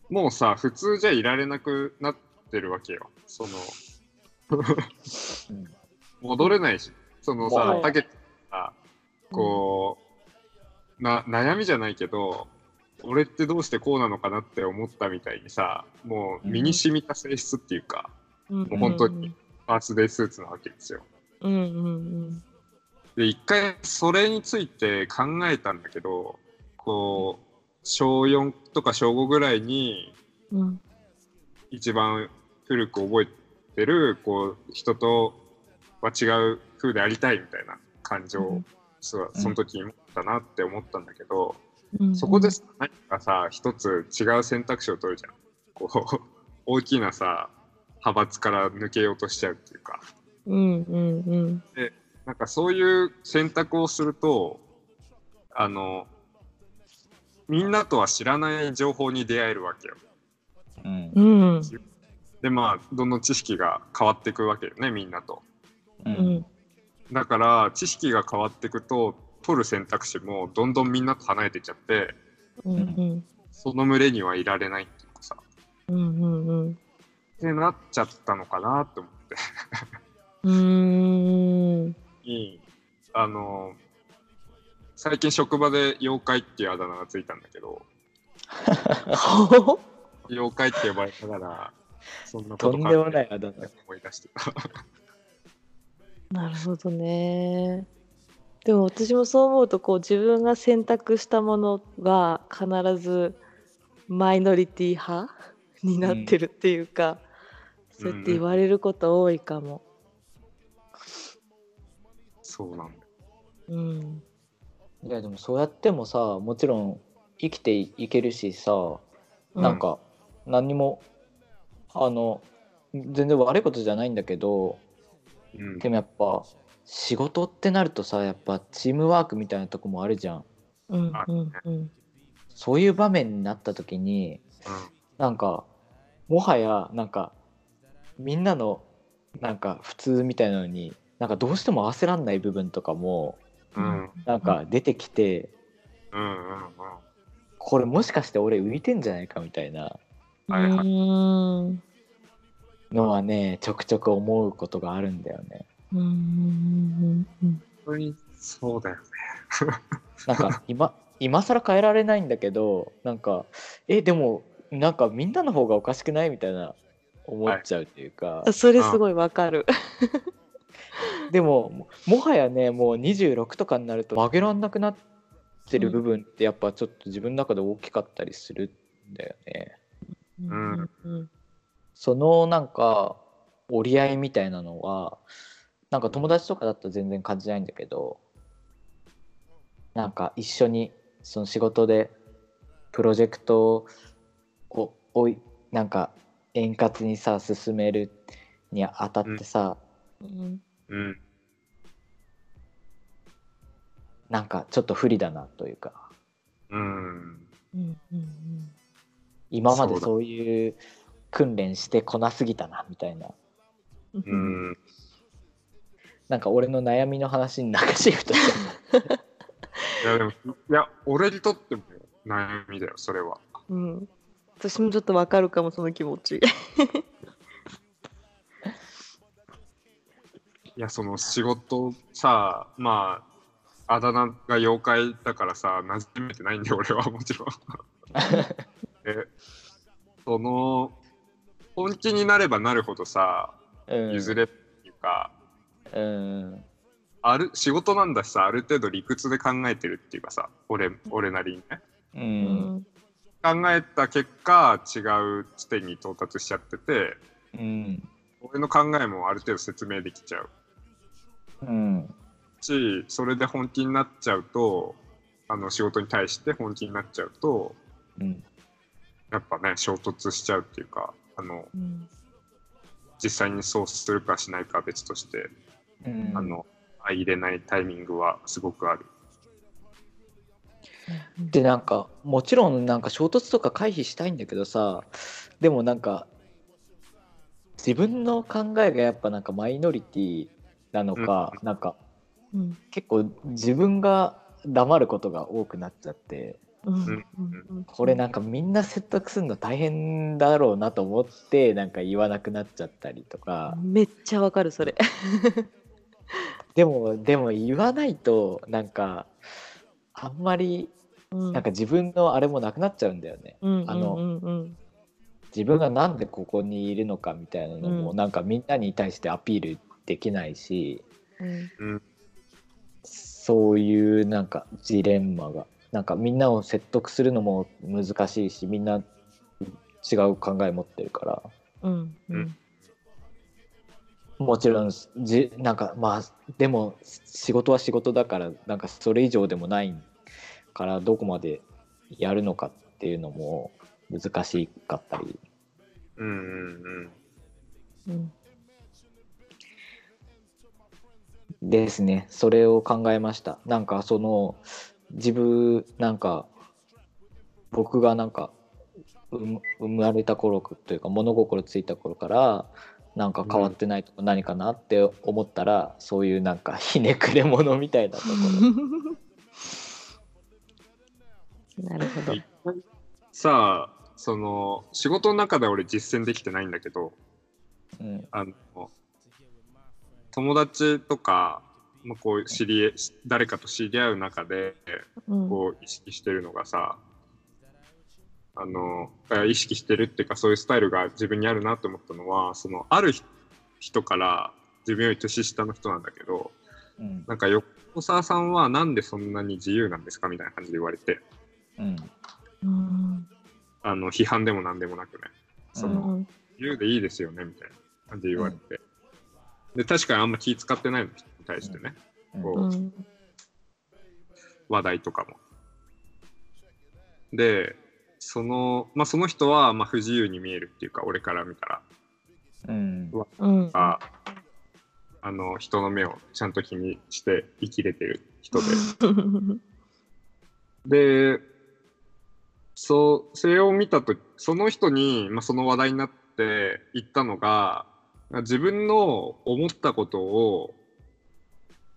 もうさ、普通じゃいられなくなってるわけよ。その、うん 戻れないし、そのさは、い。たけてさ、こう、な、悩みじゃないけど、俺ってどうしてこうなのかなって思ったみたいにさ、もう身に染みた性質っていうか、うん。もう本当にバースデースーツなわけですよ。うんうんで、一回それについて考えたんだけど、こう、小4とか小5ぐらいにうん。うん一番古く覚えてる、こう、人とは違う風でありたいみたいな感情を、その時に持ったなって思ったんだけど、うんそこでさ何かさ、一つ違う選択肢を取るじゃん。こう、大きなさ、派閥から抜けようとしちゃうっていうか。うんうんうんなんかそういう選択をすると、あの、みんなとは知らない情報に出会えるわけよ。うんうんで、まあ、どんどん知識が変わっていくわけよね、みんなと。ううん。んだから、知識が変わっていくと、取る選択肢もどんどんみんなと離れていっちゃって、うんうん。その群れにはいられないっていうかさ、うんうんうん。ってなっちゃったのかなって思って。うーん。にあの、最近職場で妖怪っていうあだ名がついたんだけど、妖怪って呼ばれながら、そんなこととんでもないあだ名思い出してた。なるほどね。でも私もそう思うとこう自分が選択したものが必ずマイノリティ派になってるっていうか、そうやって言われること多いかも。そうなんだよ。うん。いやでもそうやってもさもちろん生きていけるしさなんか何にもあの全然悪いことじゃないんだけどうん。でもやっぱ仕事ってなるとさやっぱチームワークみたいなとこもあるじゃん。うんうんうん。そういう場面になった時になんかもはやなんかみんなのなんか普通みたいなのになんかどうしても合わせらんない部分とかもうんうん。なんか出てきてうんうんうん。これもしかして俺浮いてんじゃないかみたいなはいはいうーんのはねちょくちょく思うことがあるんだよね。うんうんうん本当にそうだよね。なんか今今更変えられないんだけどなんかえでもなんかみんなの方がおかしくないみたいな思っちゃうっていうか、うんそれすごいわかる。でもももはやねもう26とかになると曲げらんなくなってる部分ってやっぱちょっと自分の中で大きかったりするんだよね。うん。うん。そのなんか折り合いみたいなのはなんか友達とかだと全然感じないんだけどなんか一緒にその仕事でプロジェクトをおいなんか円滑にさ進めるにあたってさ、うん。うん。なんかちょっと不利だなというか。うん。うん。うん今までそういう訓練してこなすぎたなみたいな。うん。なんか俺の悩みの話に中シフトして いやでもいや俺にとっても悩みだよそれは。うん。私もちょっとわかるかもその気持ち。いやその仕事さまああだ名が妖怪だからさ馴染めてないんで俺はもちろん え、その、本気になればなるほどさ、うん。譲れっていうか、うん。ある仕事なんだしさ、ある程度理屈で考えてるっていうかさ、俺俺なりにね。ううんん。考えた結果、違う地点に到達しちゃってて、うん。俺の考えもある程度説明できちゃう。うん。し、それで本気になっちゃうと、あの仕事に対して本気になっちゃうと、うんやっぱね、衝突しちゃうっていうか、あの、うん実際にそうするかしないかは別として、うん。あの、相入れないタイミングはすごくある。でなんかもちろんなんか衝突とか回避したいんだけどさでもなんか自分の考えがやっぱなんかマイノリティなのか、なんかうん。結構自分が黙ることが多くなっちゃって。うんうんうんこれなん。かみん。な説得するの大変だろうなと思ってなん。か言わなくなっちゃったりとかめっちゃわかるそれ。でもでも言わないとなん。かあん。まりなん。か自分のあれもなくなっちゃうん。だよね。うん。あのうん。うん。自分がなん。でここにいるのかみたいなのも、なん。かみん。なに対してアピールできないしうん。そういうなん。かジレンマがなんかみんなを説得するのも難しいしみんな違う考え持ってるから。うんうん。もちろんじなんかまあでも仕事は仕事だからなんかそれ以上でもないからどこまでやるのかっていうのも難しかったり。うんうんうん。うん。ですね。それを考えました。なんかその自分なんか僕がなんか生生まれた頃というか物心ついた頃からなんか変わってないとこ何かなって思ったら、そういうなんかひねくれ者みたいなところ。なるほど。さあ、その、仕事の中で俺実践できてないんだけど、うん。あの、友達とか、まあ、こう知り合い誰かと知り合う中でうん。こう意識してるのがさ、あのあ意識してるっていうかそういうスタイルが自分にあるなって思ったのはそのある人から自分より年下の人なんだけどうん。なんか横澤さんはなんでそんなに自由なんですかみたいな感じで言われてうん。うん。あの批判でもなんでもなくねその、うん自由でいいですよねみたいな感じで言われて、で確かにあんま気使ってないの人に対してね、こううん。話題とかも。で、その、まあ、その人は、まあ、不自由に見えるっていうか、俺から見たら、うん。うん。ああの、人の目をちゃんと気にして生きれてる人で。で、そう、それを見たとその人に、まあ、その話題になって言ったのが、自分の思ったことを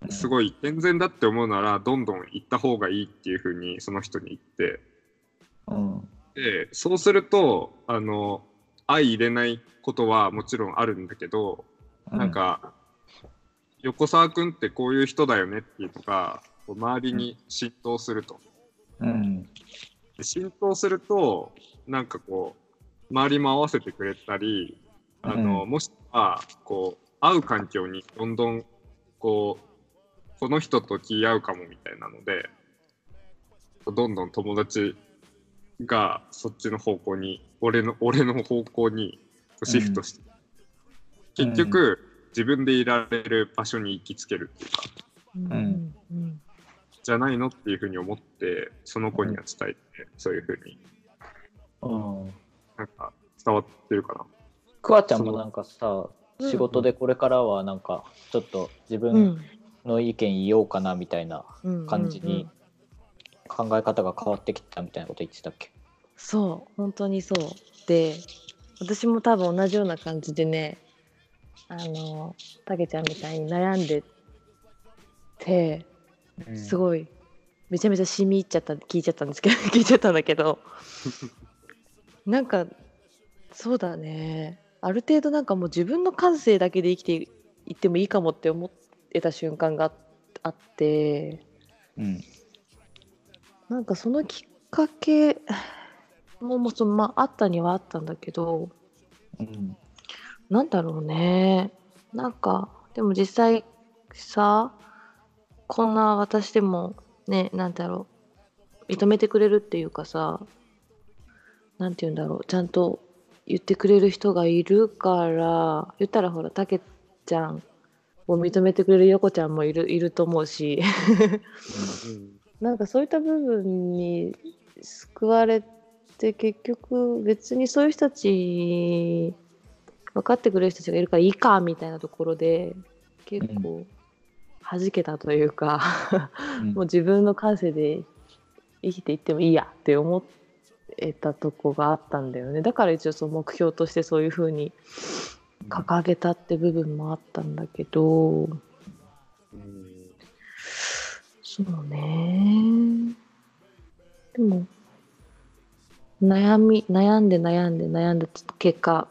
すごい健全だって思うならどんどん行った方がいいっていうふうにその人に言って。うん。でそうするとあの相入れないことはもちろんあるんだけど、なんか横澤君ってこういう人だよねっていうのが周りに浸透すると。うん。で浸透するとなんかこう周りも合わせてくれたりあの、うん。もしくはこう会う環境にどんどんこうこの人と気合うかもみたいなのでどんどん友達がそっちの方向に俺の俺の方向にシフトして、結局、自分でいられる場所に行きつけるっていうかうん。うん。じゃないのっていうふうに思ってその子には伝えて、そういうふうに。うん。なんか伝わってるかな。くわちゃんもなんかさうん仕事でこれからはなんかちょっと自う分んの意見言おうかなみたいなうん感じに考え方が変わってきたみたいなこと言ってたっけ？そう本当にそう。で私も多分同じような感じでねあのたけちゃんみたいに悩んでてすいごいめちゃめちゃ染み入っちゃった聞いちゃったんですけど 聞いちゃったんだけど なんかそうだね。ある程度なんかもう自分の感性だけで生きて行ってもいいかもって思えた瞬間があってうん。なんかそのきっかけももそのまああったにはあったんだけどうん。なんだろうね。なんかでも実際さこんな私でもねなんだろう認めてくれるっていうかさなんて言うんだろうちゃんと言ってくれる人がいるから言ったらほらたけちゃんを認めてくれる横ちゃんもいるいると思うし。うんなんかそういった部分に救われて結局別にそういう人たち分かってくれる人たちがいるからいいかみたいなところで結構弾けたというか、うん。もう自分の感性で生きていってもいいやって思えたとこがあったんだよね。だから一応その目標としてそういうふうに掲げたって部分もあったんだけどうんそうね。でも悩み悩んで悩んで悩んだ結果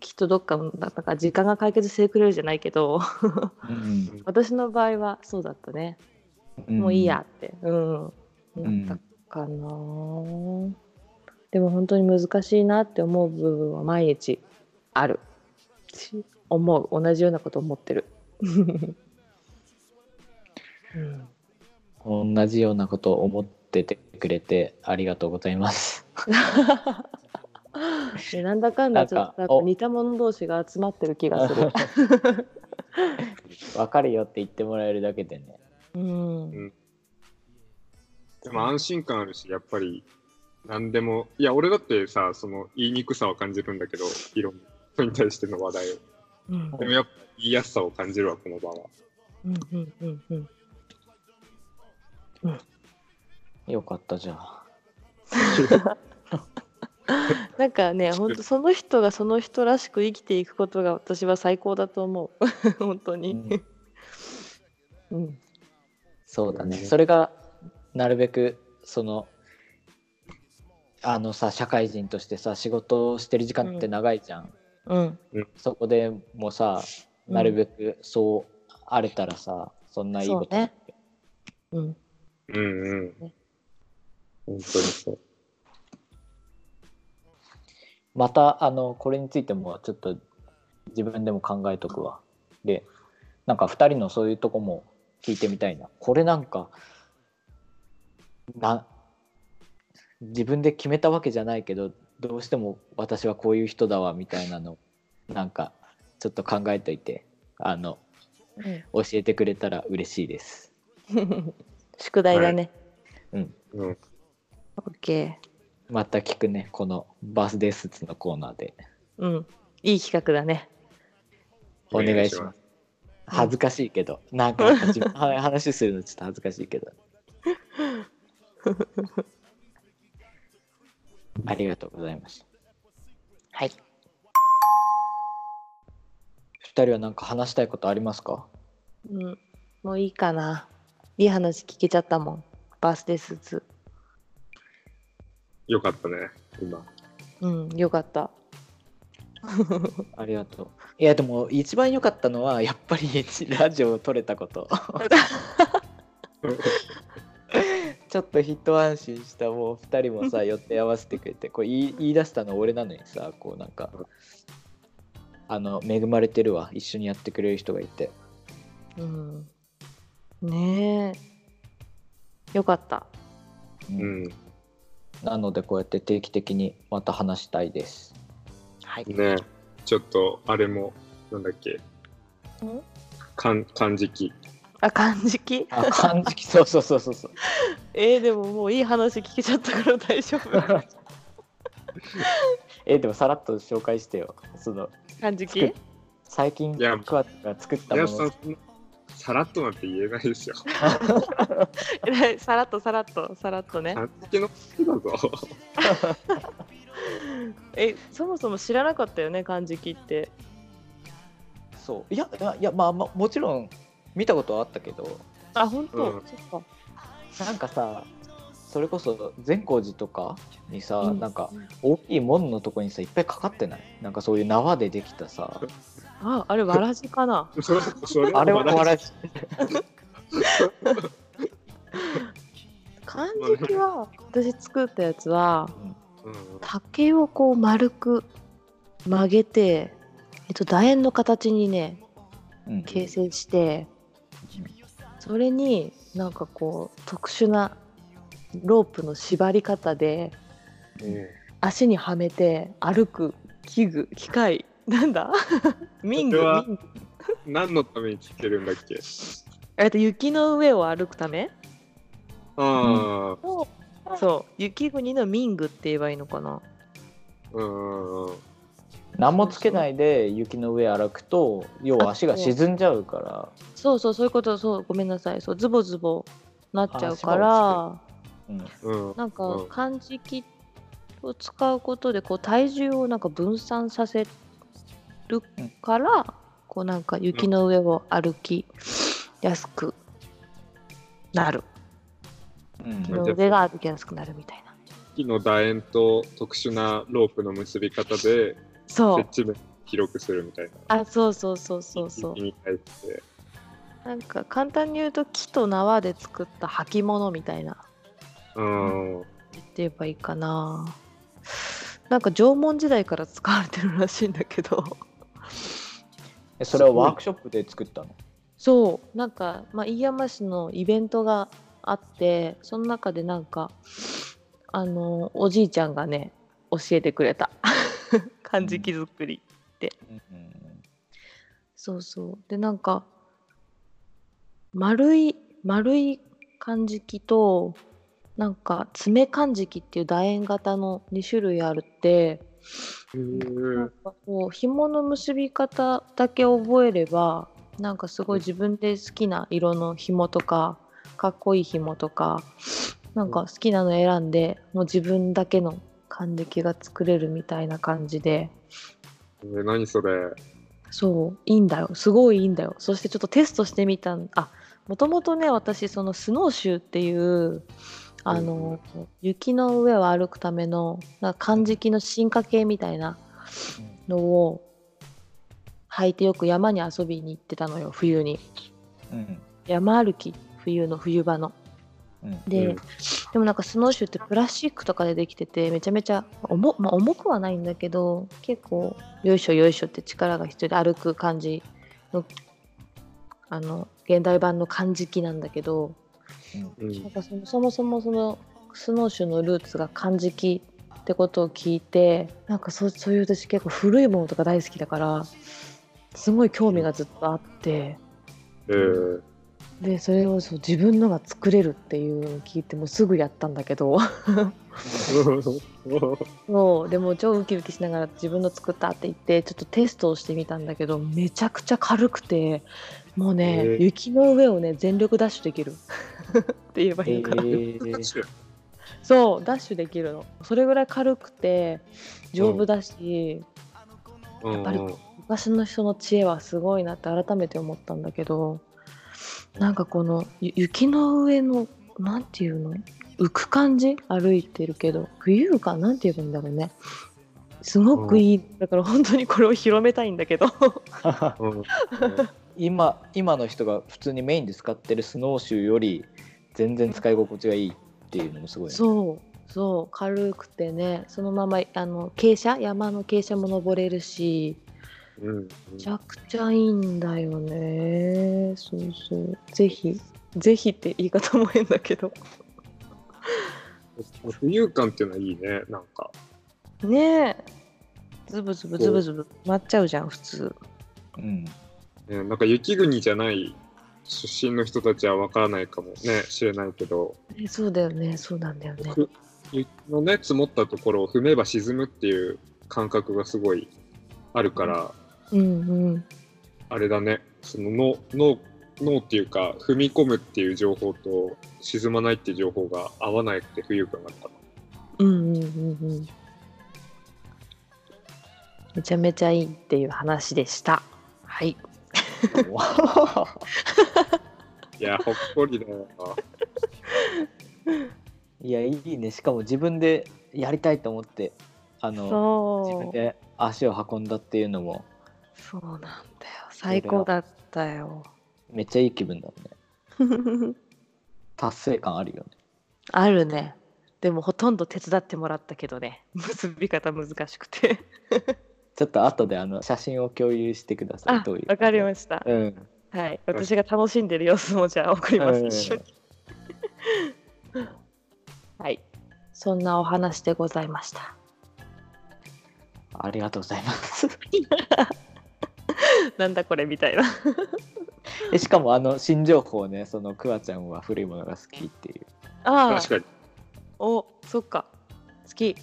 きっとどっかのだから時間が解決してくれるじゃないけどうん。私の場合はそうだったね、うん。もういいやって。うん。ん。なったかな、でも本当に難しいなって思う部分は毎日ある。し思う同じようなこと思ってる、うん同じようなことを思っててくれてありがとうございます。でなんだかんだちょっと似た者同士が集まってる気がする。わかるよって言ってもらえるだけでね。うん、でも安心感あるし、やっぱり何でも、いや、俺だってさ、その言いにくさは感じるんだけど、いろんな人に対しての話題を。うん、でもやっぱ言いやすさを感じるわ、この場は。うん、うん、うん、うん。よかったじゃあ。なんかね、本当その人がその人らしく生きていくことが私は最高だと思う。本当に。うん、そうだね。うんそれがなるべくそのあのさ社会人としてさ仕事をしてる時間って長いじゃん。うん、そこでもさうんなるべくそうあれたらさそんないいこと、そうねうん、うんうんね。本当にそう。またあのこれについてもちょっと自分でも考えとくわ。でなんか2人のそういうとこも聞いてみたいな。これなんかな自分で決めたわけじゃないけどどうしても私はこういう人だわみたいなのなんかちょっと考えといてあの教えてくれたら嬉しいです。宿題だね。うん。うん。オッケまた聞くねこのバースデースーツのコーナーでー。うん、いい企画だね。お願いします。恥ずかしいけど、なんか自分は話するのちょっと恥ずかしいけど。ありがとうございました。はい。二人は何か話したいことありますか？うん、もういいかな。いい話聞けちゃったもん。バースデースーツ。よかったね、今。うん、よかった。ありがとう。いやでも一番良かったのはやっぱりラジオを撮れたこと。ちょっと一安心したもう二人もさ予定合わせてくれてこう言い言い出したの俺なのにさこうなんかあの恵まれてるわ一緒にやってくれる人がいてうん。ねえ。よかった。ううんん。なのでこうやって定期的にまた話したいですはい。ねちょっと、あれも、なんだっけ。かん漢字記。あ、漢字記あ漢字そうそうそうそうそうえー、でももういい話聞けちゃったから大丈夫。えでもさらっと紹介してよその漢字記最近いやクワが作ったもの皆さらっとなんて言えないですよ。え さらっとさらっとさらっとね。漢字記のことだぞ。え、そもそも知らなかったよね、漢字記って。そういやいやいやまあ、まあ、もちろん見たことはあったけど。あ、本当、うん。そっか。なんかさそれこそ善光寺とかにさ、うん。なんか大きい門のとこにさいっぱいかかってない？なんかそういう縄でできたさ。ああれわらじかな？それそれあれは笑い漢字は私作ったやつはうん。竹をこう丸く曲げて、えっと、楕円の形にねうん。形成してそれになんかこう特殊なロープの縛り方でうん。足にはめて歩く器具機械なんだ？民具それは民具何のためにつけるんだっけ？えっと雪の上を歩くため？あそう。雪国の民具って言えばいいのかな？あ、うんうん何もつけないで雪の上歩くと要は足が沈んじゃうから。そうそうそういうことそうごめんなさい。そうズボズボなっちゃうかあらうんうん。なんかうん。漢字機を使うことでこう体重をなんか分散させるから、こうなんか雪の上を歩きやすくなる、うん。雪の上が歩きやすくなるみたいな。木の楕円と特殊なロープの結び方でそう。接地面を広くするみたいな。あそうそうそうそうそう。なんか簡単に言うと木と縄で作った履物みたいな。うん。言って言えばいいかな。なんか縄文時代から使われてるらしいんだけど。えそれはワークショップで作ったの？そう。なんか、まあ、飯山市のイベントがあってその中でなんかあのおじいちゃんがね教えてくれた漢字木作りそうそう。でなんか丸い丸い漢字機となんか爪漢字機っていう楕円型の2種類あるって。なんかこう紐の結び方だけ覚えればなんかすごい自分で好きな色の紐とかかっこいい紐とかなんか好きなの選んでもう自分だけの漢字機が作れるみたいな感じで。えー何それ。そういいんだよ。すごいいいんだよ。そしてちょっとテストしてみたんあもともとね私そのスノーシューっていうあの、雪の上を歩くためのなんか漢字機の進化系みたいなのを履いてよく山に遊びに行ってたのよ冬に。うん。山歩き冬の冬場の。うんで、うん。でもなんかスノーシューってプラスチックとかでできててめちゃめちゃ重,、まあ、重くはないんだけど結構よいしょよいしょって力が必要で歩く感じのあの現代版の漢字機なんだけどうん。なんかそのそもそもそのスノーシューのルーツが漢字機ってことを聞いてなんかそうそういう私結構古いものとか大好きだからすごい興味がずっとあって。えーでそれをそう自分のが作れるっていうのを聞いてもうすぐやったんだけど。そうでも超ウキウキしながら自分の作ったって言ってちょっとテストをしてみたんだけどめちゃくちゃ軽くてもうね、えー。雪の上をね全力ダッシュできる。って言えばいいのかな、えー。そうダッシュできるの。それぐらい軽くて丈夫だし、うん。やっぱり昔の人の知恵はすごいなって改めて思ったんだけどなんかこのゆ雪の上のなんていうの？浮く感じ？歩いてるけど浮遊感なんて言えばいいんだろうね。すごくいい、だから本当にこれを広めたいんだけど。うん。今今の人が普通にメインで使ってるスノーシューより全然使い心地がいいっていうのもすごいね。そう。そう。軽くてね。そのままあの傾斜？山の傾斜も登れるし。うんめちゃくちゃいいんだよね。そうそう。ぜひ。ぜひって言い方も変だけど。浮遊感っていうのはいいね、なんか。ねえ。ズブズブズブズブ。待っちゃうじゃん普通。うん。ね、なんか雪国じゃない出身の人たちは分からないかもね、しれないけど、えそうだよね。そうなんだよね。ふ雪のね、積もったところを踏めば沈むっていう感覚がすごいあるから、うんうん。あれだね、その脳脳脳っていうか、踏み込むっていう情報と沈まないっていう情報が合わないって浮遊感があったの。うんうんうんうん。めちゃめちゃいいっていう話でした。はい。いや、ほっこりだよ。な。いやいいね。しかも自分でやりたいと思ってあの自分そうで足を運んだっていうのもそうなんだ最高だったよ。めっちゃいい気分だね。達成感あるよね。あるね。でもほとんど手伝ってもらったけどね。結び方難しくて。ちょっと後であの写真を共有してください。あどういう。わかりました。うん。はい。私が楽しんでる様子もじゃあ送ります。うん一緒に。はい。そんなお話でございました。ありがとうございます。なんだこれみたいな。えしかもあの新情報ね、そのクワちゃんは古いものが好きっていう。ああ確、かに。お、そっか。好き。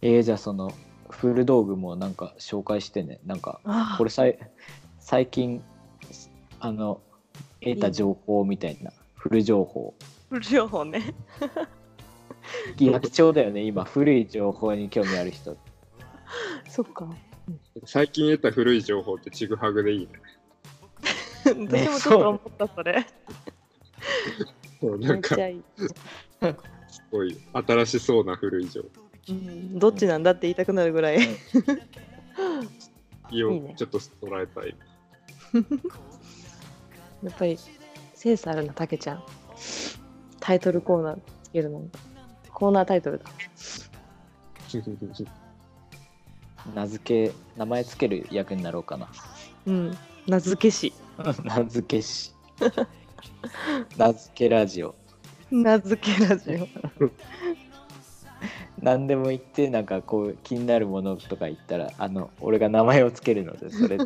えー、じゃあその古道具もなんか紹介してね。なんかあこれさい最近あの得た情報みたいな古情報。あ、情報ね。いや貴重だよね今古い情報に興味ある人。そっか。最近得た古い情報ってちぐはぐでいいね。私もちょっと思った、それ。そうなんかいい。すごい新しそうな古い情報うん、どっちなんだって言いたくなるぐらい。を いいねちょっと捉えたい。やっぱりセンスあるな、たけちゃん。タイトルコーナーつけるの。コーナータイトルだ。名付け名前つける役になろうかな。うん。名付け師。名付けし。名付けラジオ。名付けラジオ。何でも言ってなんかこう気になるものとか言ったらあの俺が名前をつけるのでそれ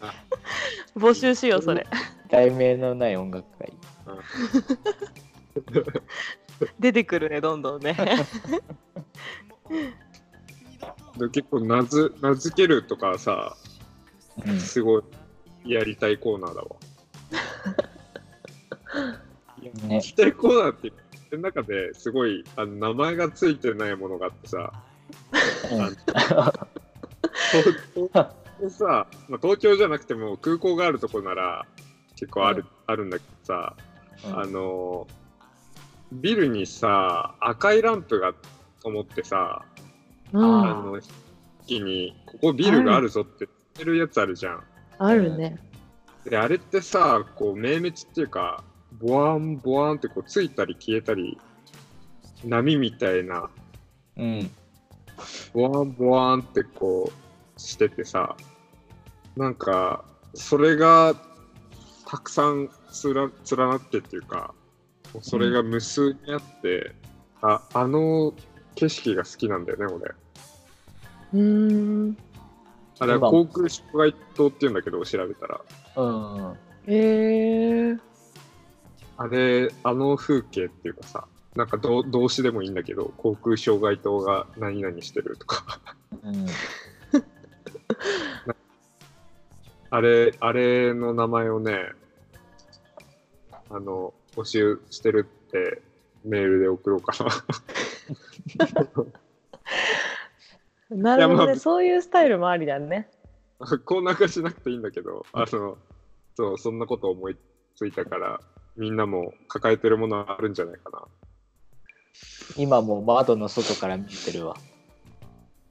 募集しよう、それ。題名のない音楽会出てくるね、どんどんね。で結構名づ名付けるとかさ、うん。すごいやりたいコーナーだわ。ね。やりたいコーナーって、その中ですごいあの名前がついてないものがあってさ、東京さ、まあ、東京じゃなくても空港があるとこなら結構ある,、あるんだけどさ、うん。あのビルにさ赤いランプが灯ってさ、うあん。の木にここビルがあるぞって言ってるやつあるじゃん。あるね。であれってさこう明滅っていうかボワンボワンってこうついたり消えたり波みたいなうんボワンボワンってこうしててさなんかそれがたくさんつら連なってっていうかそれが無数にあって、ああの景色が好きなんだよね俺うーん。あれは航空障害灯っていうんだけど調べたらうんへえ。あれあの風景っていうかさなんか動動詞でもいいんだけど航空障害灯が何々してるとかうん あれ、あれの名前をね、あの、募集してるってメールで送ろうかな。なるほどね、いやまあそういうスタイルもありだね。コーナー化しなくていいんだけど、あの、そう、そんなこと思いついたから、みんなも抱えてるものあるんじゃないかな。今もう窓の外から見てるわ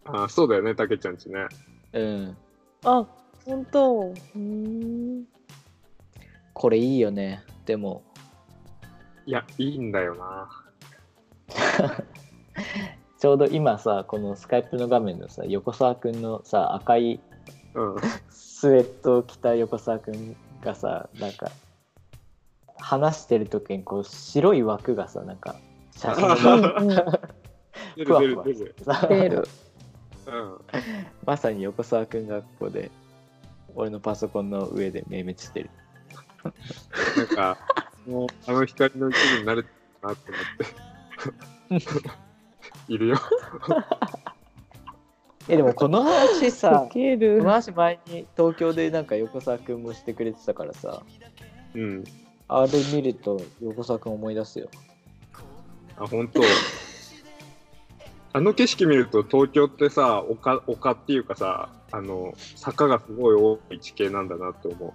あそうだよね、たけちゃんちね。うんあ、本当。うーん。これいいよねでもいや、いいんだよな。ちょうど今さこのスカイプの画面のさ横澤くんのさ赤いうん。スウェットを着た横澤くんがさなんか話してる時にこう白い枠がさなんか写真のうんうん。出ふわ出る出る。さ出る。うん。まさに横澤くんがここで俺のパソコンの上で明滅してるなんか、もう、あの光の一部になれたなって思って。いるよ。えでもこの話さこの話前に東京でなんか横澤くんもしてくれてたからさうん。あれ見ると横澤くん思い出すよあ、本当。あの景色見ると東京ってさ丘丘っていうかさあの坂がすごい多い地形なんだなって思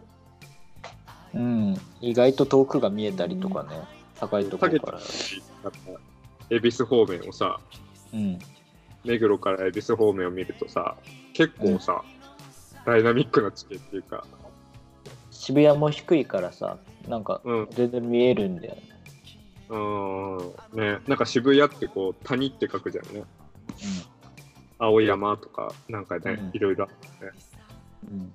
う。うん意外と遠くが見えたりとかね高いところから恵比寿方面をさうん。目黒から恵比寿方面を見るとさ結構さ、ダイナミックな地形っていうか、渋谷も低いからさなんかうん、全然見えるんだよね、うーん、ね、なんか渋谷ってこう、谷って書くじゃんね。青山とか、なんかね、うん。いろいろ。うんうん。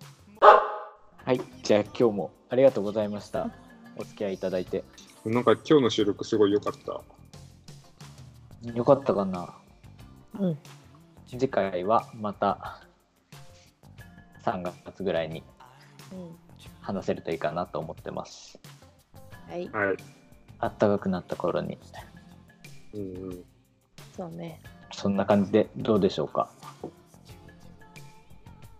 はい。じゃあ今日もありがとうございました。お付き合いいただいて。なんか今日の収録すごい良かった。よかったかな。うん。次回はまた3月ぐらいにうん。話せるといいかなと思ってます。はい。はい。あったかくなった頃に。うんうん。そうね。そんな感じでどうでしょうか？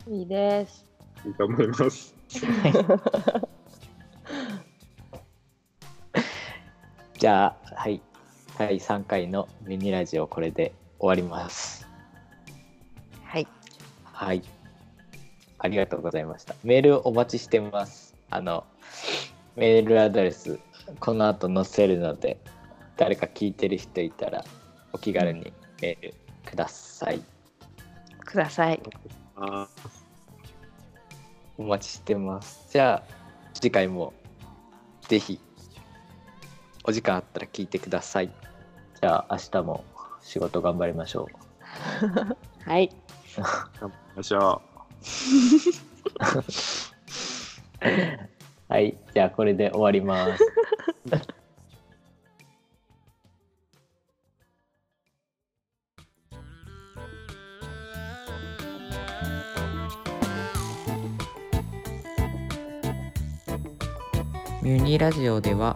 いいです。いいと思います。じゃあはい第3回のミニラジオこれで終わります。はい。はい。ありがとうございました。メールお待ちしてます。あのメールアドレスこの後載せるので誰か聞いてる人いたらお気軽にメールください。ください。あお待ちしてます。じゃあ次回もぜひお時間あったら聞いてくださいじゃあ明日も仕事頑張りましょう。はい。頑張りましょ はい。じゃあこれで終わります。ミュニラジオでは